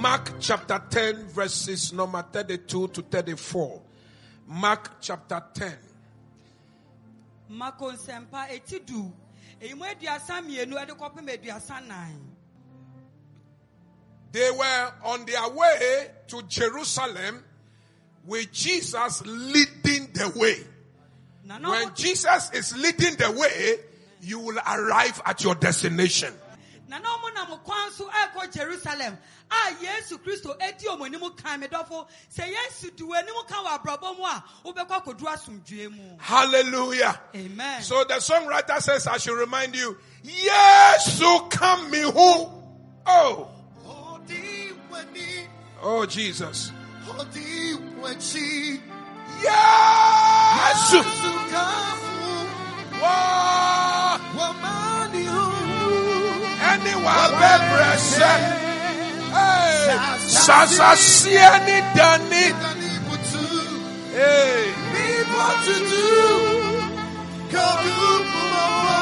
Mark chapter 10, verses number 32 to 34. Mark chapter 10. mako nsɛmpa eti du eyi mu aduasa mmienu ɛde kɔpem aduasa nan They were on their way to Jerusalem with Jesus leading the way. When Jesus is leading the way, you will arrive at your destination. Na na ɔmo nam kwan so ɛkɔ jerusalem a yesu kristo edi ɔmo anim kan mi dɔfo sɛ yesu di wɔn anim kan wɔ abrabɔ mu a wobɛkɔ akɔdu asomdue mu Hallelujah. amen. So the songwriter says, I should remind you, yes, so come me who? Oh, oh Jesus. Yes. Whoa.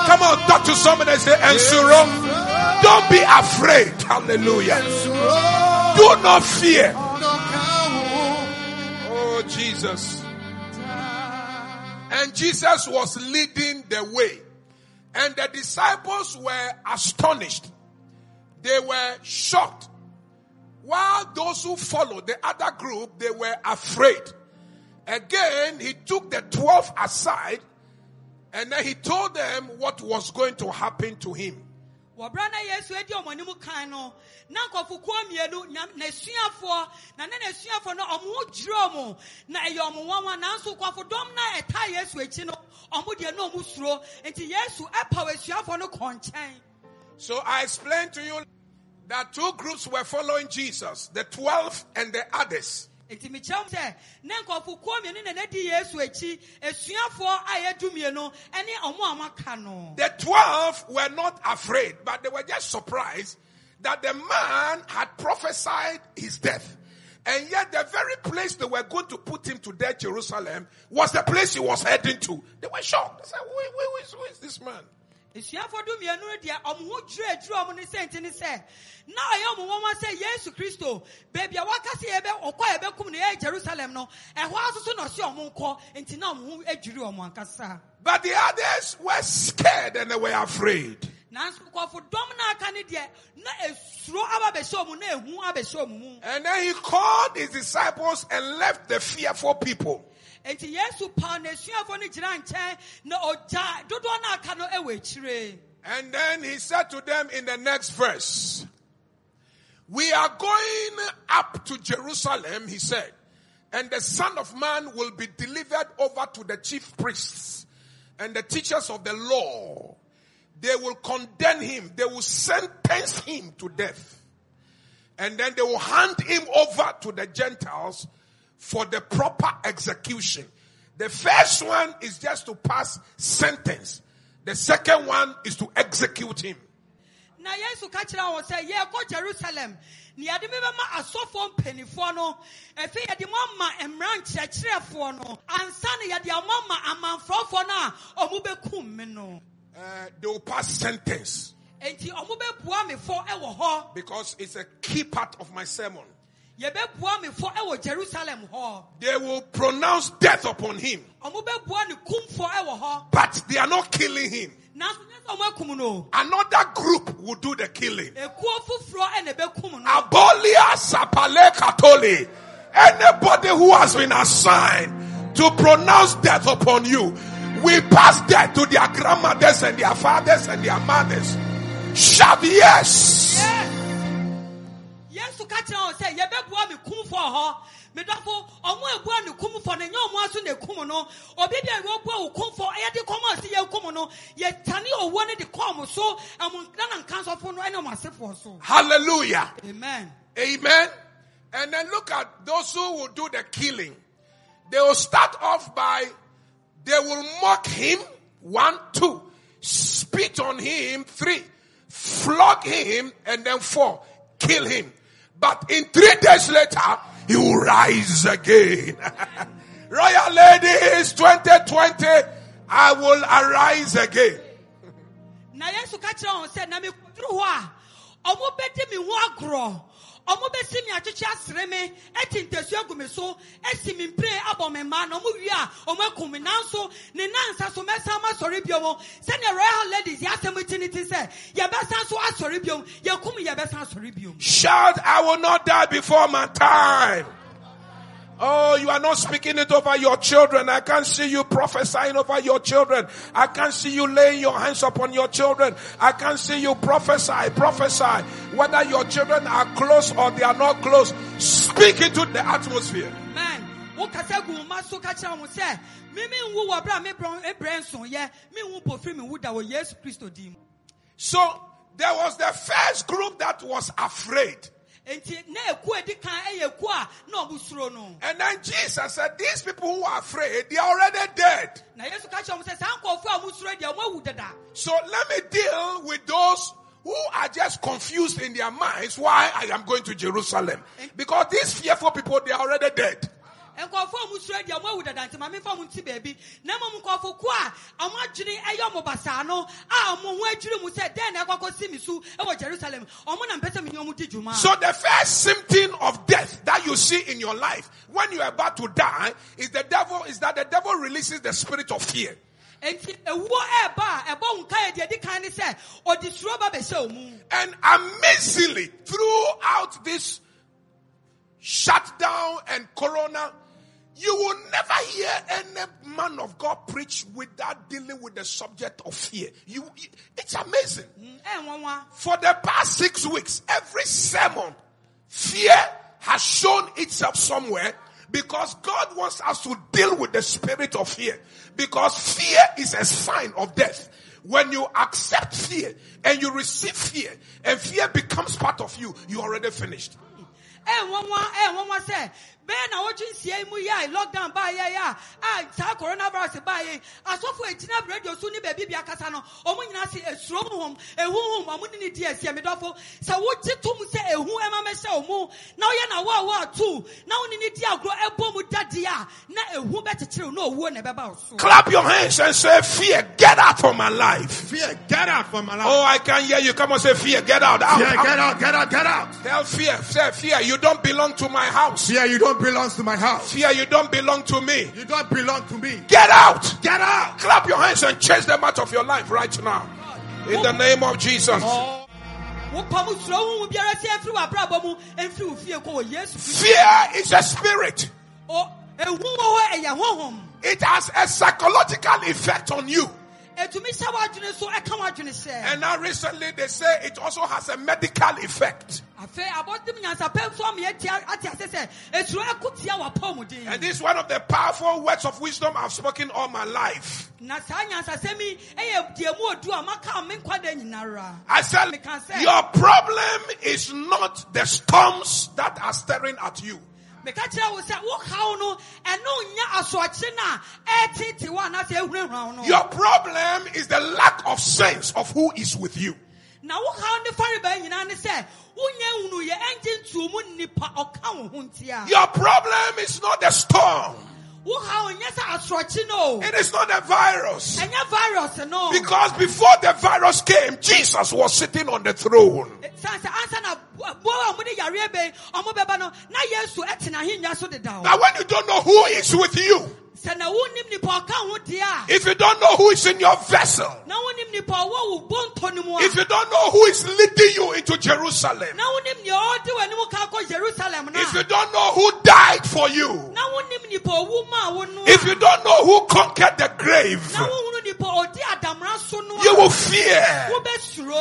Come on, talk to somebody and say, Ensuro. Don't be afraid. Hallelujah. Do not fear. Oh, Jesus. And Jesus was leading the way. And the disciples were astonished. They were shocked. While those who followed the other group, they were afraid. Again, he took the 12 aside and then he told them what was going to happen to him. So I explained to you that two groups were following Jesus, the 12 and the others. nti mekyerɛw sɛ ne nkɔfokuo mmienu na n'adi yesu akyi asuafoɔ a yɛdu mmienu ɛne ɔmo a wɔaka no The 12 were not afraid, but they were just surprised that the man had prophesied his death. And yet the very place they were going to put him to death, Jerusalem, was the place he was heading to. They were shocked. They said, who, who- who is, who is this man? Asuafoɔ du mmienu no deɛ ɔmo ho dwiri adwiri ɔmo ne sɛ nti ne sɛ na ɔyɛ ɔmo wɔn sɛ yesu kristo beebi a waka sɛ yɛbɛ ɔkɔ a yɛbɛkum no yɛyɛ jerusalem no ɛhɔ asoso na ɔsi ɔmo nkɔ nti na ɔmo ho adwiri ɔmo ankasa But the others were scared and they were afraid. nanso nkɔfo dɔm na aka ne deɛ na esuro aba bɛhyɛ ɔmo na ehu abɛhyɛ ɔmo mu And then he called his disciples and left the fearful people. And then he said to them in the next verse, We are going up to Jerusalem, he said, and the Son of Man will be delivered over to the chief priests and the teachers of the law. They will condemn him, they will sentence him to death. And then they will hand him over to the Gentiles for the proper execution. The first one is just to pass sentence. The second one is to execute him. na yesu ka kyerɛ wɔn sɛ yɛrekɔ jerusalem na yɛde me bɛma asɔfoɔ mpanimfoɔ no afei yɛde mo ama mmara nkyerɛkyerɛfoɔ no ansa na yɛde mo ama amanforɔfoɔ no a ɔmo bɛkum me no Uh, they will pass sentence enti ɔmo bɛbua me fɔ ɛwɔ hɔ because it's a key part of my sermon. Yɛbɛbua me fɔ ɛwɔ jerusalem They will pronounce death upon him, ɔmo bɛbua ne kumfɔ ɛwɔ hɔ but they are not killing him. nanso nyɛ sɛ ɔmo akum no Another group will do the killing. ekuo foforɔ ɛna ɛbɛkum no Abolia sapale katoli. Anybody who has been assigned to pronounce death upon you, we pass death to their grandmothers and their fathers and their mothers. Shout yes. Yesu ka kyerɛ wɔn sɛ yɛbɛbua me kumfɔ hɔ medɔfo ɔmo ebua ne kumfɔ no nyɛ ɔmo aso na ekum no obi deɛ wɔbua wo kumfɔ yɛde kɔm a si yɛkum no yɛtane owuo no de kɔɔ mo so ɛmo nana nkansɔfo no ɛne ɔmo asefoɔ so Hallelujah. amen Amen. And then look at those who will do the killing. They will start off by, they will mock him. One, two. Spit on him. Three. Flog him. And then four. Kill him. But in three days later, he will rise again. Royal ladies 2020, I will arise again. na yesu ka kyerɛ wɔn na mekoduru hɔ a ɔmo me ho agorɔ ɔmo bɛsi mi atwitwi asere me ɛti ntasu agu me so ɛsi mi mpire abɔ me mma na ɔmo wie ɔmo ekum me nanso ne nansa so mɛsan ma sɔre bio mo sɛnea royal ladies yɛ asɛm ti ne ti sɛ yɛbɛsan so asɔre bio yɛkum yɛbɛsan asɔre bio Shout, I will not die before my time. Oh, you are not speaking it over your children. I can't see you prophesying over your children. I can't see you laying your hands upon your children. I can't see you prophesy, prophesy. Whether your children are close or they are not close, speak into the atmosphere. man wo gu ma so ka kyerɛ wɔn sɛ mímí nwu wɔ bere a mi brɛ ebrɛ nson yɛ mi nwu pofiri mi wu da wɔ yesu kristo dim So there was the first group that was afraid. Nti na eku edi kan ɛyɛ eku a na ɔmo suro no And then Jesus said, these people who are afraid, they are already dead. na yesu ka kyerɛ wɔn sɛ saa nkɔfo a ɔmo suro deɛ ɔmo awu dada So let me deal with those who are just confused in their minds why I am going to Jerusalem. Eh? Because these fearful people, they are already dead. Nkɔfo a ɔmo suro deɛ ɔmo awu dada nti maame fa ɔmo nti beebi na mo nkɔfo ko a ɔmo adwene ɛyɛ ɔmo basaa no a ɔmo ho adwiri mu sɛ dɛn na ɛkɔkɔ si mi so ɛwɔ jerusalem ɔmo na mpɛ sɛ mi ni ɔmo di dwuma. So the first symptom of death that you see in your life when you are about to die is the devil, is that the devil releases the spirit of fear. Enti ewuo ɛɛba a ɛbɔ nka yɛ deɛ di kan ne sɛ ɔde suro ba bɛhyɛ ɔmu. And amazingly, throughout this shutdown and corona, you will never hear any man of God preach without dealing with the subject of fear. You, it's amazing. For the past six weeks, every sermon, fear has shown itself somewhere because God wants us to deal with the spirit of fear. Because fear is a sign of death. When you accept fear and you receive fear and fear becomes part of you, you already finished. Ɛnwanwa ɛnwanwa sɛ bɛyɛ na wɔtwe nsia mu yɛ a lockdown baa yɛ yɛ a a saa coronavirus baa yɛ asɔfo egyina radio so ne baabi bi akasa no ɔmo nyinaa se esuro mu hom ehu hom ɔmo ne ne di esi ɛmi dɔfo sɛ wogye tom sɛ ehu ɛma mɛhyɛ ɔmo na ɔyɛ na wo a wo atu na wo ne ne di agorɔ ɛbɔ mu dadi a na ehu bɛkyekyere na owuo na ɛbɛba wo so. Clap your hands and say, fear, get out of my life. Fear, get out from my life. Oh, I can hear you. Come on, say fear, get out. out, Fear, out. get out, get out, get out. Tell fear, say fear, you don't belong to my house. Fear, you don't belong to my house. Fear, you don't belong to me. You don't belong to me. Get out. Get out. Clap your hands and chase them out of your life right now. In the name of Jesus. wopam suro hu biara sɛ ɛfiri w'abrabɔ mu ɛmfiri wo fie kɔ wɔ yesu Kristo. Fear is a spirit. O- ehu wɔ hɔ ɛyɛ honhom It has a psychological effect on you. Ɛtumi hyɛ w'adwene so ɛka w'adwene hyɛ And now recently they say it also has a medical effect. afei abɔdem nyansapɛ nso ama yɛati ate ase sɛ esuro ɛko tia w'apɔmuden And this is one of the powerful words of wisdom I've spoken all my life. na saa nyansasɛm yi ɛyɛ deɛ mu odu a maka me nkwada nyinara I said, your problem is not the storms that are staring at you. Meka kyerɛ wo sɛ wo haw no ɛno nya asoɔkye no a ɛtete wo anaasɛ ɛhunahuna wo no Your problem is the lack of sense of who is with you. na wo haw ne farebaa nyinaa ne sɛ wonya hunu yɛ ɛngye ntuo mu nnipa ɔka wo ho ntia Your problem is not the storm. Wo haw nyɛ sɛ asoɔkye no It is not a virus. Because before the virus came, Jesus was sitting on the throne. Eh, san sɛ ansa na boa eh, a ɔmode yareɛ bɛi ɔmo bɛba no na yesu ɛtena ahennwa so deda wo Now, when you don't know who is with you, sɛ na wonim nipa ɔka ho deɛ a if you don't know who is in your vessel, na wonim nipa ɔwɔ wo bontɔ no mu a if you don't know who is leading you into Jerusalem, na wonim nea ɔde w'anim ka kɔ yerusalem no if you don't know who died for you, na wonim nipa owu maa wo no if you don't know who conquered the grave, na wohunu nipa ɔdi adamra so no you will fear.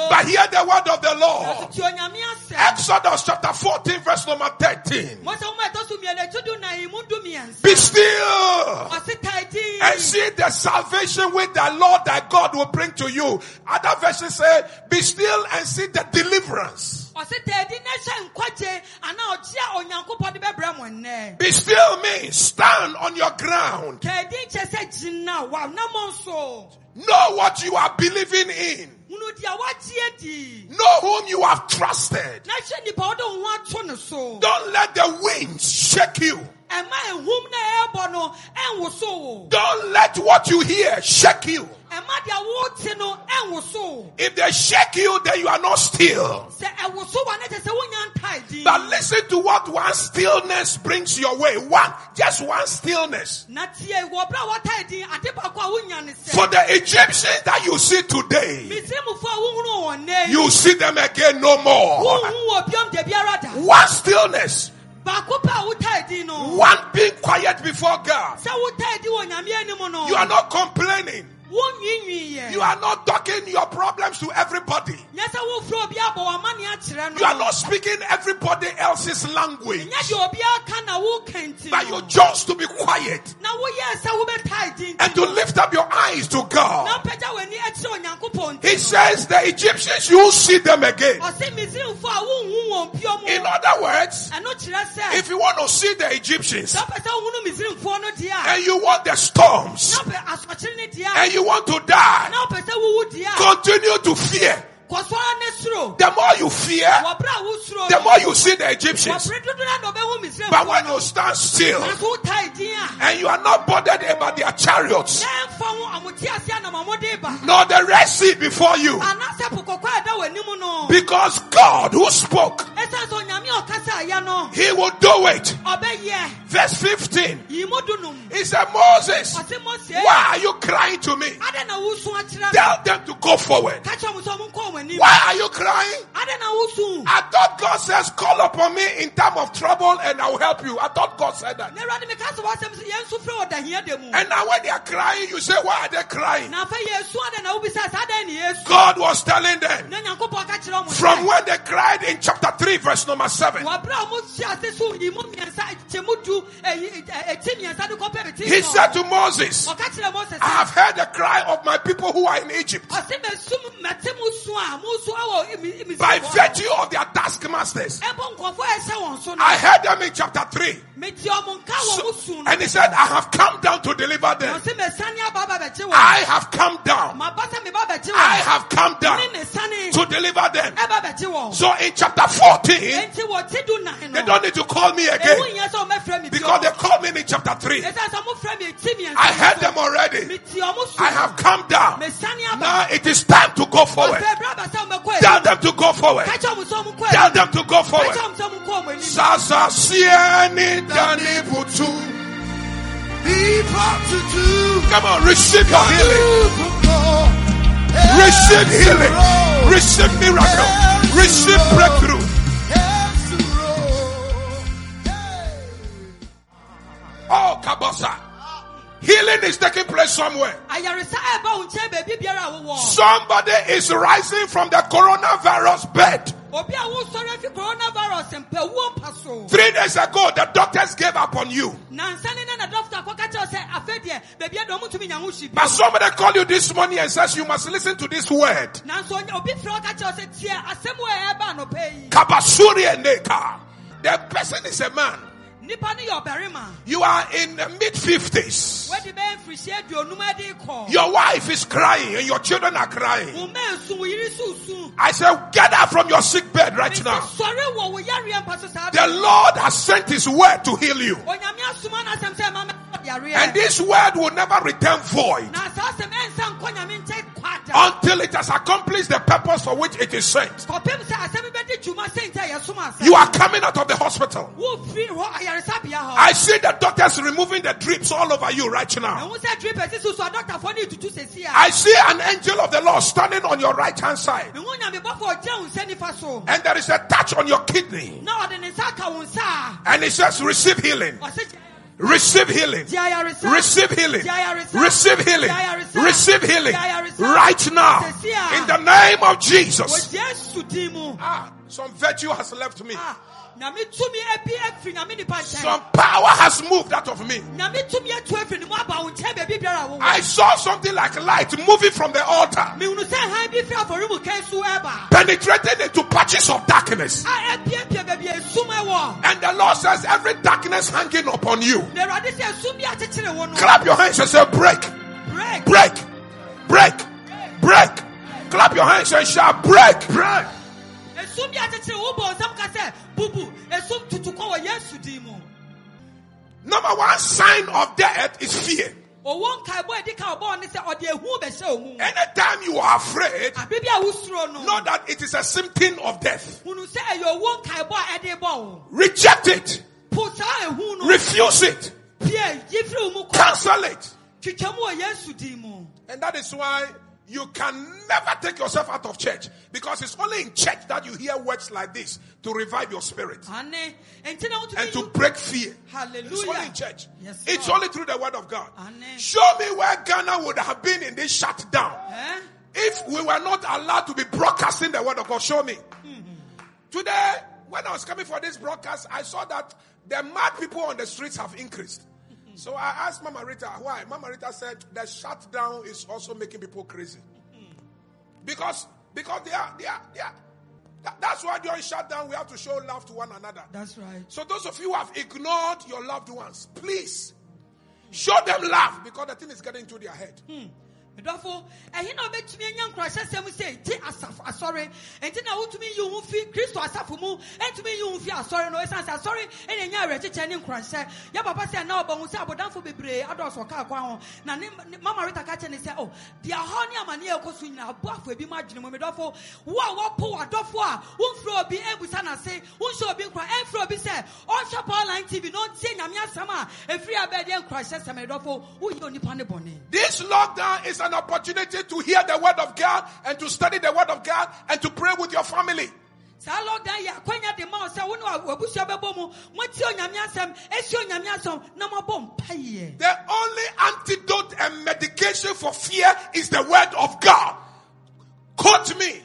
But hear the word of the Lord. ti onyame asɛm Exodus chapter 14, verse number 13. mɔsɛ woma ɛtɔ so mmiɛno atudu na yi mu du mmiɛnsa Be still ɔse tae din and see the salvation which the Lord thy God will bring to you. Other versions say, Be still and see the deliverance. Ɔse tae din na hyɛ nkwagye anaa ɔgye a onyankopɔn de bɛbrɛ mo nnɛ Be still means stand on your ground. tae din kyɛ sɛ gyina wa na mo nso Know what you are believing in. hunu deɛ woagye adi Know whom you have trusted. na hwɛ nipa wode wo ho ato ne so Don't let the winds shake you. Ɛma ehum na ɛɛbɔ no ɛnwoso wo Don't let what you hear shake you. ɛma deɛ wote no ɛnwoso If they shake you, then you are not still. sɛ ɛwoso wa ne kyɛ sɛ wonya ntae din But listen to what one stillness brings your way. One, just one stillness. na tie wɔ berɛ a wɔtae din ade baako a wonya ne sɛ For the Egyptians that you see today, misrimfoɔ a wohunu wɔn nɛ you see them again no more. wohu wɔ biom da biara da One stillness, baako pɛ a wotae din no one being quiet before God. sɛ wotae din wɔ nyame anim no You are not complaining. You are not talking your problems to everybody. nyɛ sɛ wofrɛ obi abɔ w'amane akyerɛ no You are not speaking everybody else's language. nyɛ deɛ obiara ka na woka nti But you chose to be quiet na woyɛɛ sɛ wobɛtae din and to lift up your eyes to God. wopagya w'ani akyerɛ onyankopɔn He says the Egyptians, you will see them again. ɔse misrimfoɔ a wonhu wɔn pio mu In other words, ɛno kyerɛ sɛ if you want to see the Egyptians sɛ wopɛ sɛ wohunu misrimfoɔ no deɛ a and you want the storms na wopɛ asɔkyere ne deɛ and a you want to die, na wopɛ sɛ wowu deɛ a continue to fear. kɔ so ara ne The more you fear, wɔ berɛ a wosuro the more you see the Egyptians. bere dodo na na ɔbɛhu But when you stand still nanso wotae din a? and you are not bothered about their chariots, na ɛmfa ho amote ase anamamode ba. nor the Red Sea before you, anaasɛ po kɔkɔɔ a ɛda w'anim no. Because God who spoke, ɛsiane sɛ onyame a ɔkasa ayɛ no. He will do it. Verse 15, yi mu dunum He said, Moses, why are you crying to me? adɛn na wosu akyerɛ me Tell them to go forward. ka kyerɛ mo sɛ ɔmonkɔ wɔn anim Why are you crying? adɛn na wosu I thought God says, call upon me in time of trouble and I will help you. I thought God said that. na awurade meka sɛ wɔasɛm sɛ yɛnso frɛ wɔ dahia da mu And now when they are crying, you say, why are they crying? na afei yɛsu adɛn na wobisa sɛ adɛn ne yɛsu God was telling them na nyankopɔn ka kyerɛ mo from when they cried in chapter 3, verse number 7. He said to Moses, I have heard the cry of my people who are in Egypt. By virtue of their taskmasters. I heard them in chapter 3. meti ɔmo nka wɔ mo So- and he said, I have come down to deliver them. I have come down. I have come down deliver them. ɛba bɛgye wɔn So in chapter 14, enti wɔte du nan they don't need to call me again nyɛ sɛ ɔmɛfrɛ me because they called me in chapter 3. ɛsiane sɛ mofrɛ me ɛti mmiɛnsa I no heard them already. meti ɔmo su I have come down. Now it is time to go forward. ɔsɛ berɛ aba sɛ ɔmɛkɔ Tell them to go forward. ka kyerɛ ɔmo sɛ ɔmo kɔ Tell them to go forward. kyerɛ ɔmo sɛ ɔmo kɔ ɔmo anim Sasa sieni dani butu. Come on, receive your healing. Receive healing. Receive miracle. Receive breakthrough. Oh, Kabasa. Healing is taking place somewhere. ayaresa a ɛba wo nkyɛn baabi biara a wowɔ Somebody is rising from the coronavirus bed. obi a wosɔre afi coronavirus mpɛwuo mpa so Three days ago, the doctors gave up on you. nansane ne na dɔkta kɔka kyerɛ wo sɛ afei deɛ baabi a deɛ ɔmotumi nya ho hyi But somebody called you this morning and says you must listen to this word. nanso ɔnyɛ- obi frɛ wo ka kyerɛ wo sɛ tie asɛm wɔ a ɛba anɔpɛ yi Kabasuri and Neka. The person is a man. Nnipa no yɛ ɔbarima You are in the mid 50s. wadi bɛyɛ mfirihyia aduonum ade kɔ Your wife is crying and your children are crying. wo ma esu wo yere so su I said, get up from your sick bed right now. sɔre wɔ wo yareɛ mpa so saa The Lord has sent his word to heal you. Onyame asoma no asɛm sɛ ma mɛkɔ yareɛ And this word will never return void na saa asɛm ɛnsa nkɔ nyame nkyɛn kwada until it has accomplished the purpose for which it is sent. kɔpem sɛ asɛm bɛdi dwuma sɛ nti a yɛsom asɛm You are coming out of the hospital. wofiri hɔ ayaresabea hɔ I see the doctors removing the drips all over you right now. ɛho sɛ drip asi so so a dɔktafoɔ ne tutu sɛsi a I see an angel of the Lord standing on your right hand side. mehu nyamebɔfo ɔgyina wo nsa nifa so And there is a touch on your kidney. na ɔde ne nsa aka wo nsa a And it says, receive healing. Receive healing. Receive healing. Receive healing. Receive healing. Right now. In the name of Jesus. wɔ yesu din Ah, some virtue has left me. Ah, nyame tumi abi afiri nyame nipa Some power has moved out of me. nyame tumi atu afiri ne mu aba wo nkyɛn baabi biara a wowɔ I saw something like light moving from the altar, mehunu sɛ han bi firi afɔre kan so ɛba penetrating into patches of darkness. a ɛpiapia baabi a esum ɛwɔ And the Lord says, every darkness hanging upon you, na awurade sɛ esum bi akyekyere wo no clap your hands and say, break, break break, break, break. Clap your hands and shout, break, break. Esum bi akyekyere wo bɔ ka sɛ bubu esum tutu kɔ wɔ yesu mu Number one sign of death is fear. a ɛdi ka ne sɛ ɔde ehu bɛhyɛ omu Anytime you are afraid, a wosuro no know that it is a symptom of death. sɛ ɛyɛ owó bɔ wo Reject it. ehu no Refuse it. pie yi firi wo mu Cancel it. mu din mu And that is why you can never take yourself out of church because it's only in church that you hear words like this to revive your spirit ane nti na and to break fear. It's only in church. Yes, It's only through the word of God. Amen. Show me where Ghana would have been in this shutdown Eh? if we were not allowed to be broadcasting the word of God. Show me. Today, when I was coming for this broadcast, I saw that the mad people on the streets have increased. So I asked Mama Rita why. Mama Rita said the shutdown is also making people crazy. Because because they are they are they are that- that's why during shutdown we have to show love to one another. that's right So those of you who have ignored your loved ones, please show them love because the thing is getting into their head. Hmm. Medɔfo ɛhe na wobɛtumi anya nkurɔhyɛsɛm sɛ ti asafo asɔre? Enti na wotumi yi ho fi kristo asafo mu ɛntumi yi ho fi asɔre no? Ɛsiane sɛ asɔre ɛna ɛnya awerɛkyekyɛ ne nkurɔhyɛ. Yɛ papa sɛ na ɔbɔ ho sɛ abɔdamfo bebree adɔɔso ɔkaa kwan ho. Na ne ne- mama rita ka kyɛ ne sɛ o deɛ hɔ ne amanneɛ ɛkɔ so nyinaa aboafo ebi mu adwene mu. Medɔfo wo a wɔpo w'adɔfo a womfrɛ obi ɛbusa n'ase wonhyɛ obi nkora ɛmfrɛ obi sɛ ɔnhwɛ paul line tv na ɔntie nyame asɛm a ɛfiri abɛɛdeɛ nkurɔhyɛsɛm. Medɔfo woyɛ onipa ne This lockdown is an opportunity to hear the word of God and to study the word of God and to pray with your family. saa lockdown yɛ akwanya de ma wo sɛ wo ne wabusua bɛbɔ mu motie onyame asɛm ɛsi onyame asɛm na moabɔ mpayɛ The only antidote and medication for fear is the word of God. Quote me.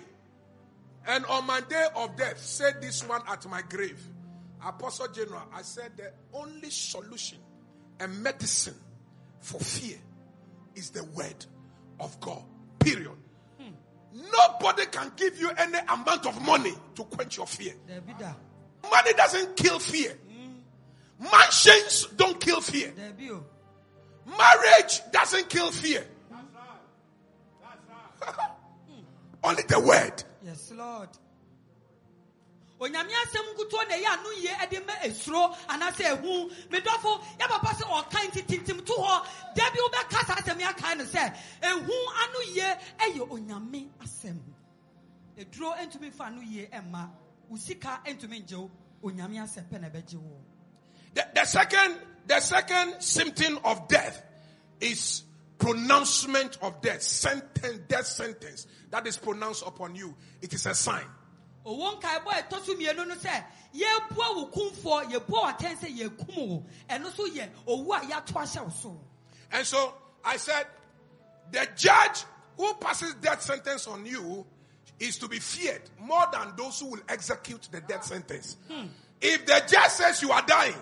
And on my day of death, say this one at my grave. Apostle General, I said the only solution and medicine for fear is the word of God. Period. Nobody can give you any amount of money to quench your fear. Money doesn't kill fear. Mansions don't kill fear. Marriage doesn't kill fear. Only the word. yes lord onyame asɛm na ɛyɛ ano yie esuro ehu medɔfo sɛ ɔkan to hɔ wobɛka saa asɛm yɛ no sɛ ehu ano yie ɛyɛ onyame asɛm eduro ntumi fa ano yie ɛma ntumi ngye wo onyame asɛm pɛ na ɛbɛgye. The, the second, the second symptom of death is pronouncement of death, sentence, death sentence that is pronounced upon you. It is a sign. Owó nkaebɔ ɛtɔ so mmienu no sɛ yɛbua wo kumfoɔ yɛbua wo atɛn sɛ yɛkum wo ɛno so yɛ owu a yɛato ahyɛ wo so And so I said, the judge who passes death sentence on you is to be feared more than those who will execute the death sentence. Hmm. If the judge says you are dying,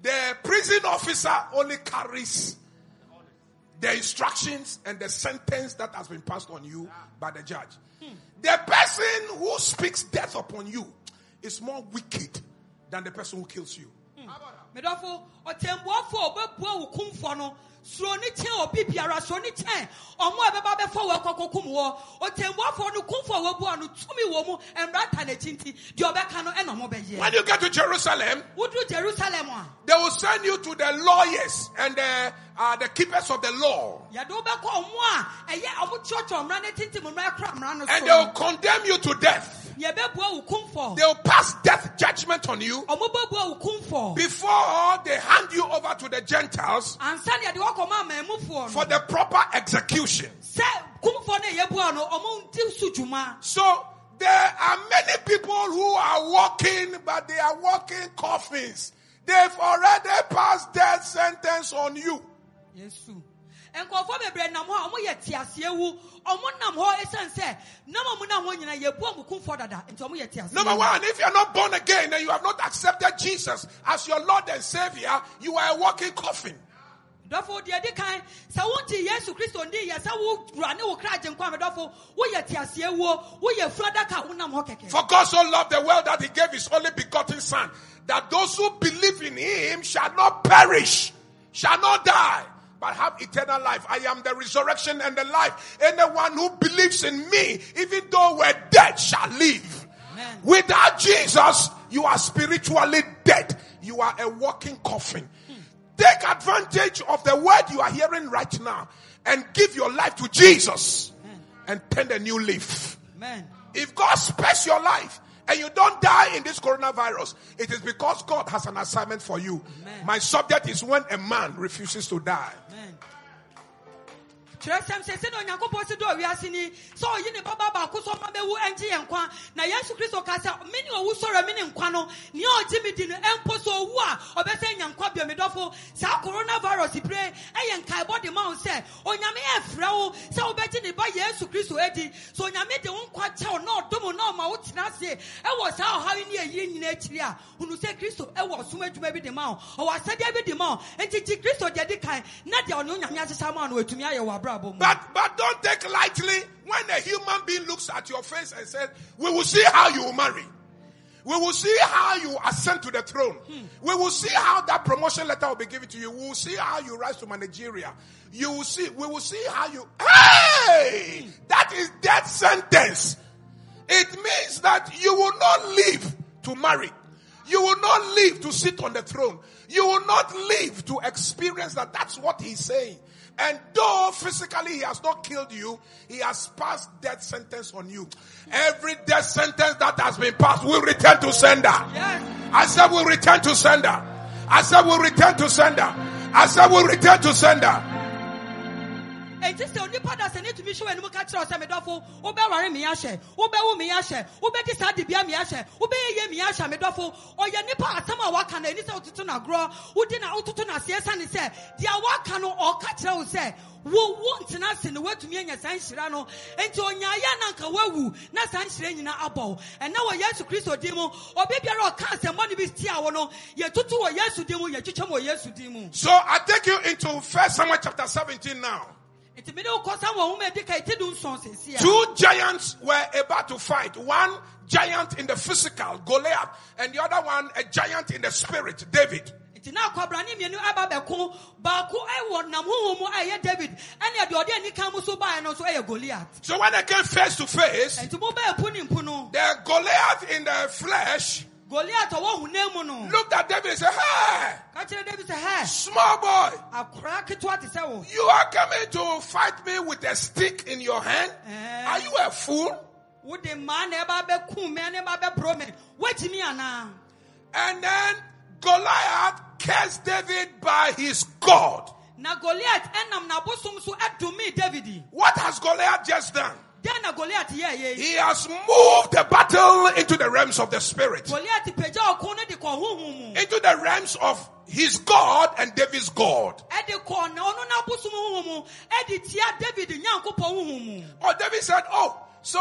the prison officer only carries the instructions and the sentence that has been passed on you by the judge. Hmm. The person who speaks death upon you is more wicked than the person who kills you. Medɔfo a ɔbɛbua wo kumfoɔ no suro ne kyɛn obi biara suro ne kyɛn ɔmo a ɛbɛba bɛfa wɔ ɛkɔkɔ kum wɔ no kumfoɔ a wɔbua no tumi wɔ mu ta n'akyi nti deɛ ɔbɛka no ɛna ɔmo bɛyɛ When you get to Jerusalem, woduru jerusalem a They will send you to the lawyers and the, uh, the keepers of the law. yɛde ɔmo a ɛyɛ ɔmo kyerɛkyerɛ mmara ne tintim mmara kora mmara no And they will condemn you to death. Yɛbɛbua wo kumfoɔ They will pass death judgment on you ɔmo bɛbua wo kumfoɔ before they hand you over to the Gentiles ansa deɛ de wɔkɔ ma amaamufoɔ for the proper execution. sɛ kumfoɔ no a yɛbua no ɔmo nti so there are many people who are walking, but they are walking coffins. They've already passed death sentence on you. yesu bebree nam hɔ a ɔmo yɛ teaseɛ wu ɔmo nam hɔ esan sɛ nam ɔmo hɔ nyinaa yɛbua mo kumfoɔ dada nti ɔmo yɛ teaseɛ Number one, if you're not born again and you have not accepted Jesus as your Lord and Savior, you are a walking coffin. dɔfo deɛ di kan sɛ wonti yesu kristo ndi yɛ sɛ wowura ne wo kra agye nkwa me dɔfo woyɛ teaseɛ wuo woyɛ furadaka a wonam hɔ kɛkɛ. For God so loved the world that he gave his only begotten Son, that those who believe in him shall not perish, shall not die, but have eternal life. I am the resurrection and the life. Anyone who believes in me, even though we're dead, shall live. Amen. Without Jesus, you are spiritually dead. You are a walking coffin. Take advantage of the word you are hearing right now and give your life to Jesus and turn a new leaf. Amen. If God spares your life and you don't die in this coronavirus, it is because God has an assignment for you. Amen. My subject is when a man refuses to die. Amen. Kyerɛsɛm sɛ sɛdeɛ onyankopɔn si dɔ wiase ni sɛ ɔyi ne baba baako so ɔma bɛwu ɛngye yɛn nkwa na yesu kristo ka sɛ mene ɔwu sɔrɔ me ne nkwa no nea ɔgye me di no ɛmpo sɛ ɔwu a ɔbɛsɛ nya nkwa bio medɔfo saa coronavirus bere ɛyɛ nkaebɔ de ma wo sɛ onyame ɛfrɛ wo sɛ wobɛgye ne ba yesu kristo adi so onyame de wo nkwa kyɛw na ɔdom wo na ɔma wo tena ase ɛwɔ saa ɔhaw ne ɛyie nyina akyiri a hunu sɛ kristo ɛwɔ ɔsom adwuma bi de ma wo ɔwɔ asɛdeɛ bi de ma wo enti gye kristo deɛ di kan na deɛ ɔne onyame ahyehyɛ ma no watumi ayɛ wɔ mu But but don't take lightly when a human being looks at your face and says, We will see how you will marry. We will see how you ascend to the throne. Hmm. We will see how that promotion letter will be given to you. We will see how you rise to Nigeria. You will see, we will see how you, hey! Hmm. That is death sentence. It means that you will not live to marry. You will not live to sit on the throne. You will not live to experience that. That's what he's saying. And though physically he has not killed you, he has passed death sentence on you. Every death sentence that has been passed will return to sender. Yes. I said will return to sender. I said will return to sender. I said will return to sender. Enti sɛ onipa da sɛ ne tumi hwɛ w'anim ka kyerɛ wo sɛ medɔfo wobɛware me ahyɛ wobɛwo me ahyɛ wobɛdi saa debea me ahyɛ wobɛyɛ yɛ me ahyɛ medɔfo ɔyɛ nipa asɛm a waka na ɛni sɛ wototo n'agorɔ wodi na wototo n'aseɛ sane sɛ deɛ waka no ɔka kyerɛ wo sɛ wo wo ntena ase na woatumi anya saa nhyira no enti onyaaeɛ na nka woawu na saa nhyira nyina abɔ ɛnɛ wɔ yesu kristo din mu obi biara ɔka asɛmmɔ no bi tia wo no yɛtoto wɔ yesu din mu yɛtwitwa mu wɔ yesu din mu. So I take you into First Samuel chapter 17 now. Nti mede wokɔ sa wɔ nwoma a ɛdi ka ɛti do nson sɛsi a Two giants were about to fight. One giant in the physical, Goliath, and the other one a giant in the spirit, David. nti na akwabrane mmienu aba bɛko baako ɛwɔ nam honhom mu a ɛyɛ david ɛne deɛ ɔde ani ka mu so baeɛ no nso ɛyɛ goliat So when they came face to face, nti mobɛɛ pu ne mpu no the Goliath in the flesh goliat ɔwɔ honam mu no looked at David and said, Hey, ka david sɛ hɛ small boy, akora ketewa te sɛ wo you are coming to fight me with a stick in your hand? Eh. Are you a fool? wode mmaa na ɛba bɛku me ne ba bɛborɔ me woagyimi anaa And then Goliath cursed David by his God. na goliat ɛnam n'abosom so ɛdomee david What has Goliath just done? Dɛn na goliat yɛɛyɛ He has moved the battle into the realms of the spirit, goliat pagya ɔko no de kɔ honhom mu into the realms of his God and David's God. ɛde kɔ na ɔno n'abosom honhom mu ɛde tia david nyankopɔn honhom mu Oh, David said, Oh, so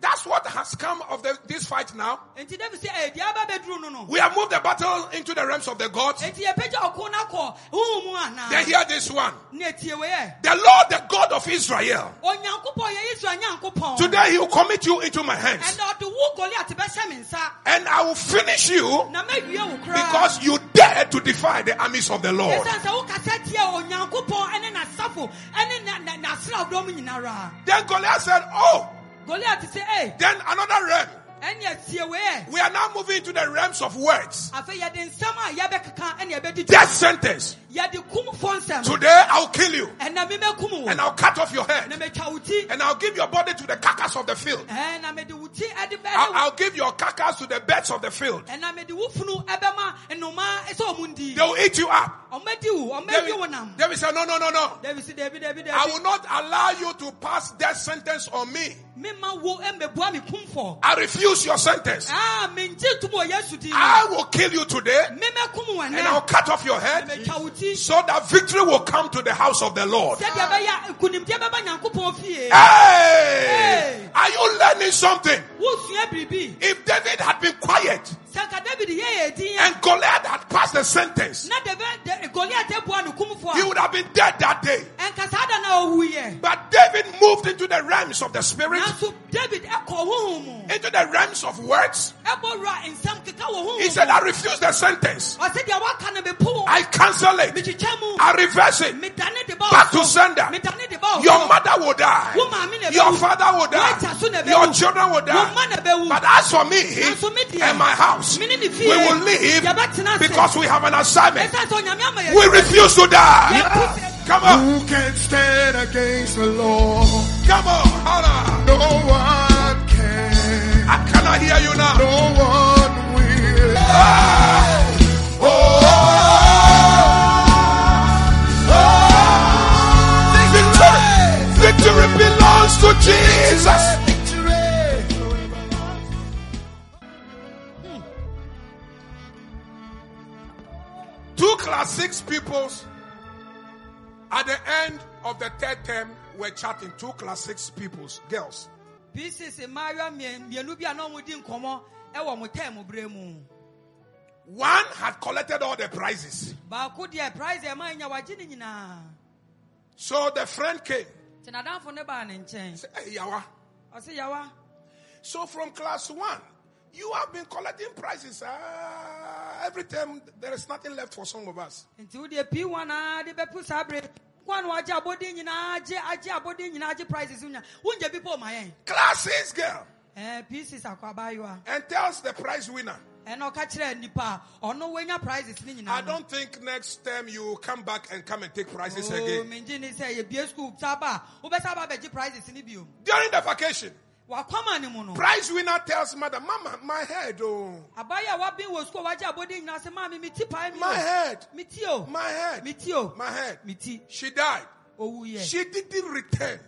that's what has come of the, this fight now. Enti David sɛ ɛdi eh, aba bɛduru no no. We have moved the battle into the realms of the gods. Enti yɛpagya ɔko no akɔ honhom mu ana. Then hear this one. Ne tie wei ɛ. The Lord, the God of Israel, Onyankopɔn yɛ Israel Nyankopɔn. today he will commit you into my hands. Ɛna ɔde wo Goliath bɛhyɛ me nsa. And I will finish you Na mɛwie wo koraa. because you dared to defy the armies of the Lord. Then Goliath said, Oh, Goliath sɛ ee then another realm. ɛne tie wei ɛ. We are now moving into the realms of words. Afei yɛde nsɛm a yɛbɛkeka ɛne yɛbɛdi Death sentence. Yɛde kumfo nsɛm. Today I'll kill you Ɛna me mɛkum wo. and I'll cut off your head metwa wo ti. and I'll give your body to the carcass of the field. Ɛɛ, Na mede wo ti ɛde eh, I'll, I'll give your carcass to the birds of the field. ɛna mede wo funu ɛbɛma eh, nnomaa sɛ ɔmo ndi They will eat you up. ɔmɛdi wo ɔmɛdi David, David said, No, no, no, no. david si dabi dabi I will not allow you to pass death sentence on me. Mema wo ɛmɛbua me kumfɔ I refuse your sentence. Ah, aa mengye tom wɔ yesu din mu I will kill you today and I'll cut off your head so that victory will come to the house of the Lord. sɛdeɛ ɛbɛyɛ nkonimdeɛ bɛba nyankopɔn fie Hey! Are you learning something? If David had been quiet sɛ nka david yɛyɛ din a and Goliath had passed the sentence, na David- Da- goliat abua ne kumfɔ he would have been dead that day. Ɛnka saa da na ɔwuyɛ But David moved into the realms of the spirit, nanso david ɛkɔ honhom mu into the realms of words. Eh, ɛbɔ wura nsɛm keka wɔ honhom He said, I refuse the sentence. ɔsɛ deɛ waka no mepo I cancel it. I reverse it. medane de ba back to sender. Medane de ba wo Your mother will die. Wo maame na Your father will Wo agya so na die. Your children will die. But as for me Nanso me deɛ, and my house, we will live because we have an assignment. Ɛsiane sɛ Onyame ama yɛn We refuse to die. Come on, Who can stand against the Lord? come on, holla. No one can. I cannot hear you now. No one will. Ah. Oh. Oh. Victory, victory belongs to Jesus. Two class six peoples at the end of the third term we're chatting. Two class six peoples, girls. pieces mmaayewa mmien- mmienu bi a na wɔn di nkɔmɔ ɛwɔ wɔn tɛm bere mu One had collected all the prizes. baako deɛ prize a ɛma nya wagye ne So the friend came. te n'adamfo ne baa ne nkyɛn Say, hey, Yawa. ɔsi yawa So from class one, you have been collecting prizes. Ah, every time there is nothing left for some of us. nti wo deɛ pii wɔn a de bɛpu saa bere kwan na wagye abɔden nyinaa agye agye abɔden nyinaa agye prizes nya wongye bi po ma yɛn Class six girl. Ɛɛ pieces akɔ and tells the prize winner, ɛna ɔka kyerɛ nipa a ɔno wonya prizes ne nyinaa I don't think next time you come back and come and take prizes again. mengye ne sɛ yɛbie school saba a wobɛsa ba bɛgye prizes ne bio During the vacation, wakɔma ne mu no prize winner tells mother, Mama, my head, oh, abaayɛ a wabɛn wɔ sukuu a wagye abɔden nyinaa sɛ maame mi ti paa mi my head, mi ti my head, ti o. My head. She died. She didn't return.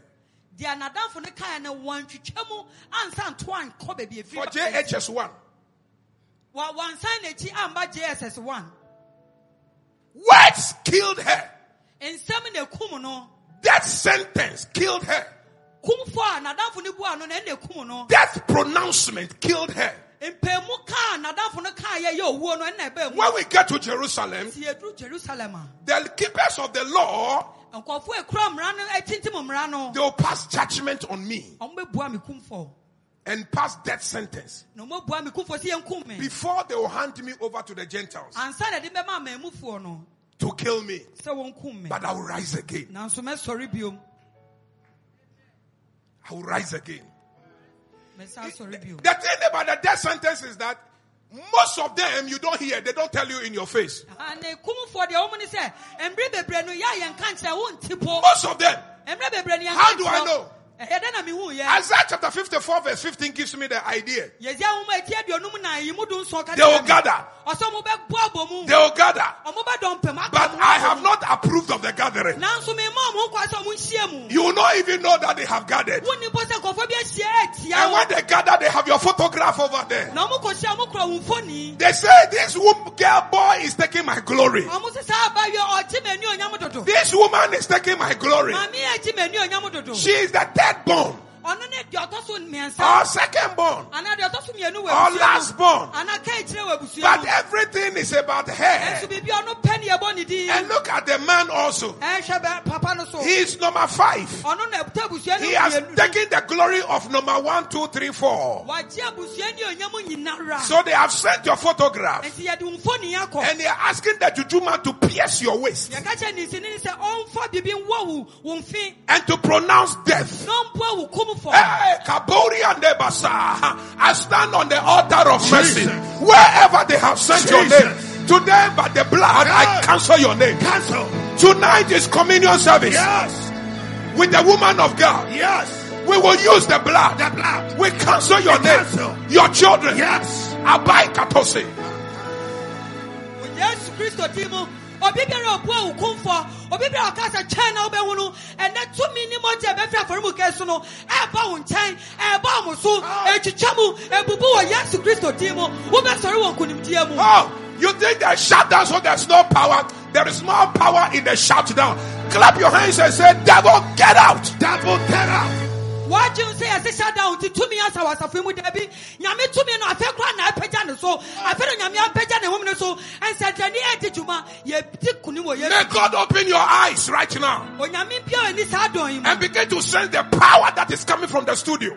Deɛ n'adamfo ne kaa no wɔntwitwa mu ansa nto ankɔ baabi for JHS1. wa wansan n'akyi amba JSS one. Words killed her. nsɛm na ekum no. Death sentence killed her. Kumfo a n'adamfo ne bu ano na ɛna ekum no. Death pronouncement killed her. mpɛmu kaa n'adamfo ne kaa yɛ yɛ owuo no ɛna ɛbɛn mu. When we get to Jerusalem, ti eduru Jerusalem a. the keepers of the law nkɔfo ekura mmara no etintim mmara no. they will pass judgment on me wɔn bɛ bua mi kumfo and pass death sentence. Na wɔn bua mi kumfo si yɛn kum mi before they will hand me over to the Gentiles ansa na ɛde bɛma amɛmufoɔ no to kill me. sɛ wɔn kum mi But I will rise again. I will rise again. sɔre The thing about the death sentence is that most of them you don't hear, they don't tell you in your face. Ah, ana kumfoɔ deɛ wɔn ni sɛ mbere bebree no yɛ a yɛn ka nkyɛn wɔn Most of them. mbere bebree no yɛn How do I know? Ɛyɛ dɛ na mi hu yɛ Isaiah chapter 54, verse 15 gives me the idea. yɛsi ahoma eti aduonum na yi mu dun sɔn ka They will gather. ɔsɔ mo bɛ bu abɔ mu They will gather. ɔmo bɛ dɔn pɛm But I have not approved of the gathering. nanso mi ma ɔmo kɔ asɔ ɔmo nhyia mu You will not even know that they have gathered. wɔn ni bɔ sɛ nkɔfɔ bi ahyia etia And when they gather, they have your photograph over there. na ɔmo kɔ hyia ɔmo kura wɔn mfoni They say this girl boy is taking my glory. ɔmo sisa abayɔ ɔgye mɛ ni onyam dodo This woman is taking my glory. maame yɛ gye mɛ ni onyam dodo She is the firstborn born ɔno ne deɛ ɔtɔ so mmiɛnsa or second born. anaa deɛ ɔtɔ so mmienu wɔ Or last born. anaa ka ekyire wɔ abusua But everything is about her. biribi a ɔno pɛ ne yɛbɔ ne din And look at the man also. ɛhwɛ bɛ papa no so He is number five. ɔno na ɛbuta abusua He has taken the glory of number one, two, three, four. wagye abusua ne onyam nyinara So they have sent your photograph nti yɛde mfoni akɔ and they are asking the juju man to pierce your waist yɛka kyɛ ne nsini ne sɛ ɔmfa biribi nwɔ wo wo mfe and to pronounce death. Na ɔmpoa wo kom fɔ Hey, Kabori and Debasa, I stand on the altar of mercy. Wherever they have sent your Jesus. name, today by the blood, I cancel your name. Cancel. Tonight is communion service Yes. with the woman of God. Yes. We will use the blood. The blood. We cancel your We name. cancel. Your children. Yes. Abai Katose. wɔ yesu kristo din mu obi biara ɔbua wo kumfɔ obi biara ɔka sɛ twɛn na wobɛhu no ɛnɛ tumi ne mɔgya bɛfiri afɔremuka so no ɛɛba wo nkyɛn ɛɛba mo so ɛtwitwa mu ɛbubu wɔ yesu kristo din mu wobɛsɔre wɔ nkonimdiɛ mu Oh, you think they shut down so there's no power? There is more power in the shut down. Clap your hands and say, Devil, get out. Devil, get out. Wagye sɛ yɛse hyɛ da wo nti tumi asa wɔ asafo yi mu daabi nyame tumi no afei koraa na apagya ne so. Afei no nyame apagya ne hom no so. Ɛnsɛnkyerɛnne ɛdi dwuma yɛdi kunim wɔ May God open your eyes right now onyame bia ɔni saa dɔn yi mu and begin to sense the power that is coming from the studio.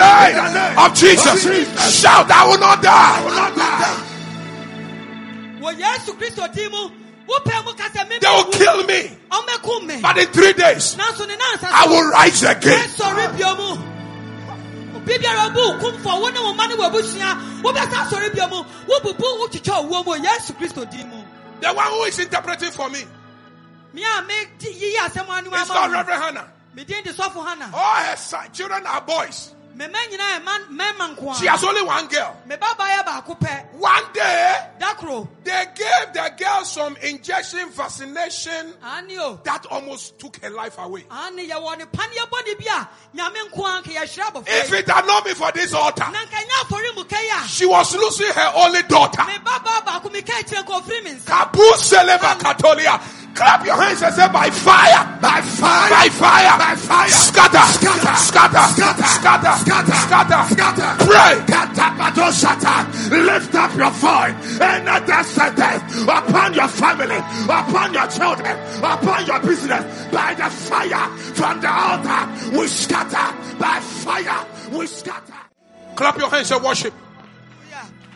name of Jesus. Shout, I will not die. They will kill me. But in three days, I will rise again. The one who is interpreting for me. It's called Reverend Hannah. All her children are boys. She has only one girl. One day, they gave the girl some injection vaccination that almost took her life away. If it had not been for this altar, she was losing her only daughter. Kabu Seleva Katolia. Clap your hands and say, by fire, By fire. by fire, By fire. scatter, Scatter. scatter, Scatter. scatter, Scatter. scatter, Scatter. Pray. Katapadoshata. Lift up your voice and let that sentence upon your family, upon your children, upon your business, by the fire from the altar. We scatter by fire. We scatter. Clap your hands and worship.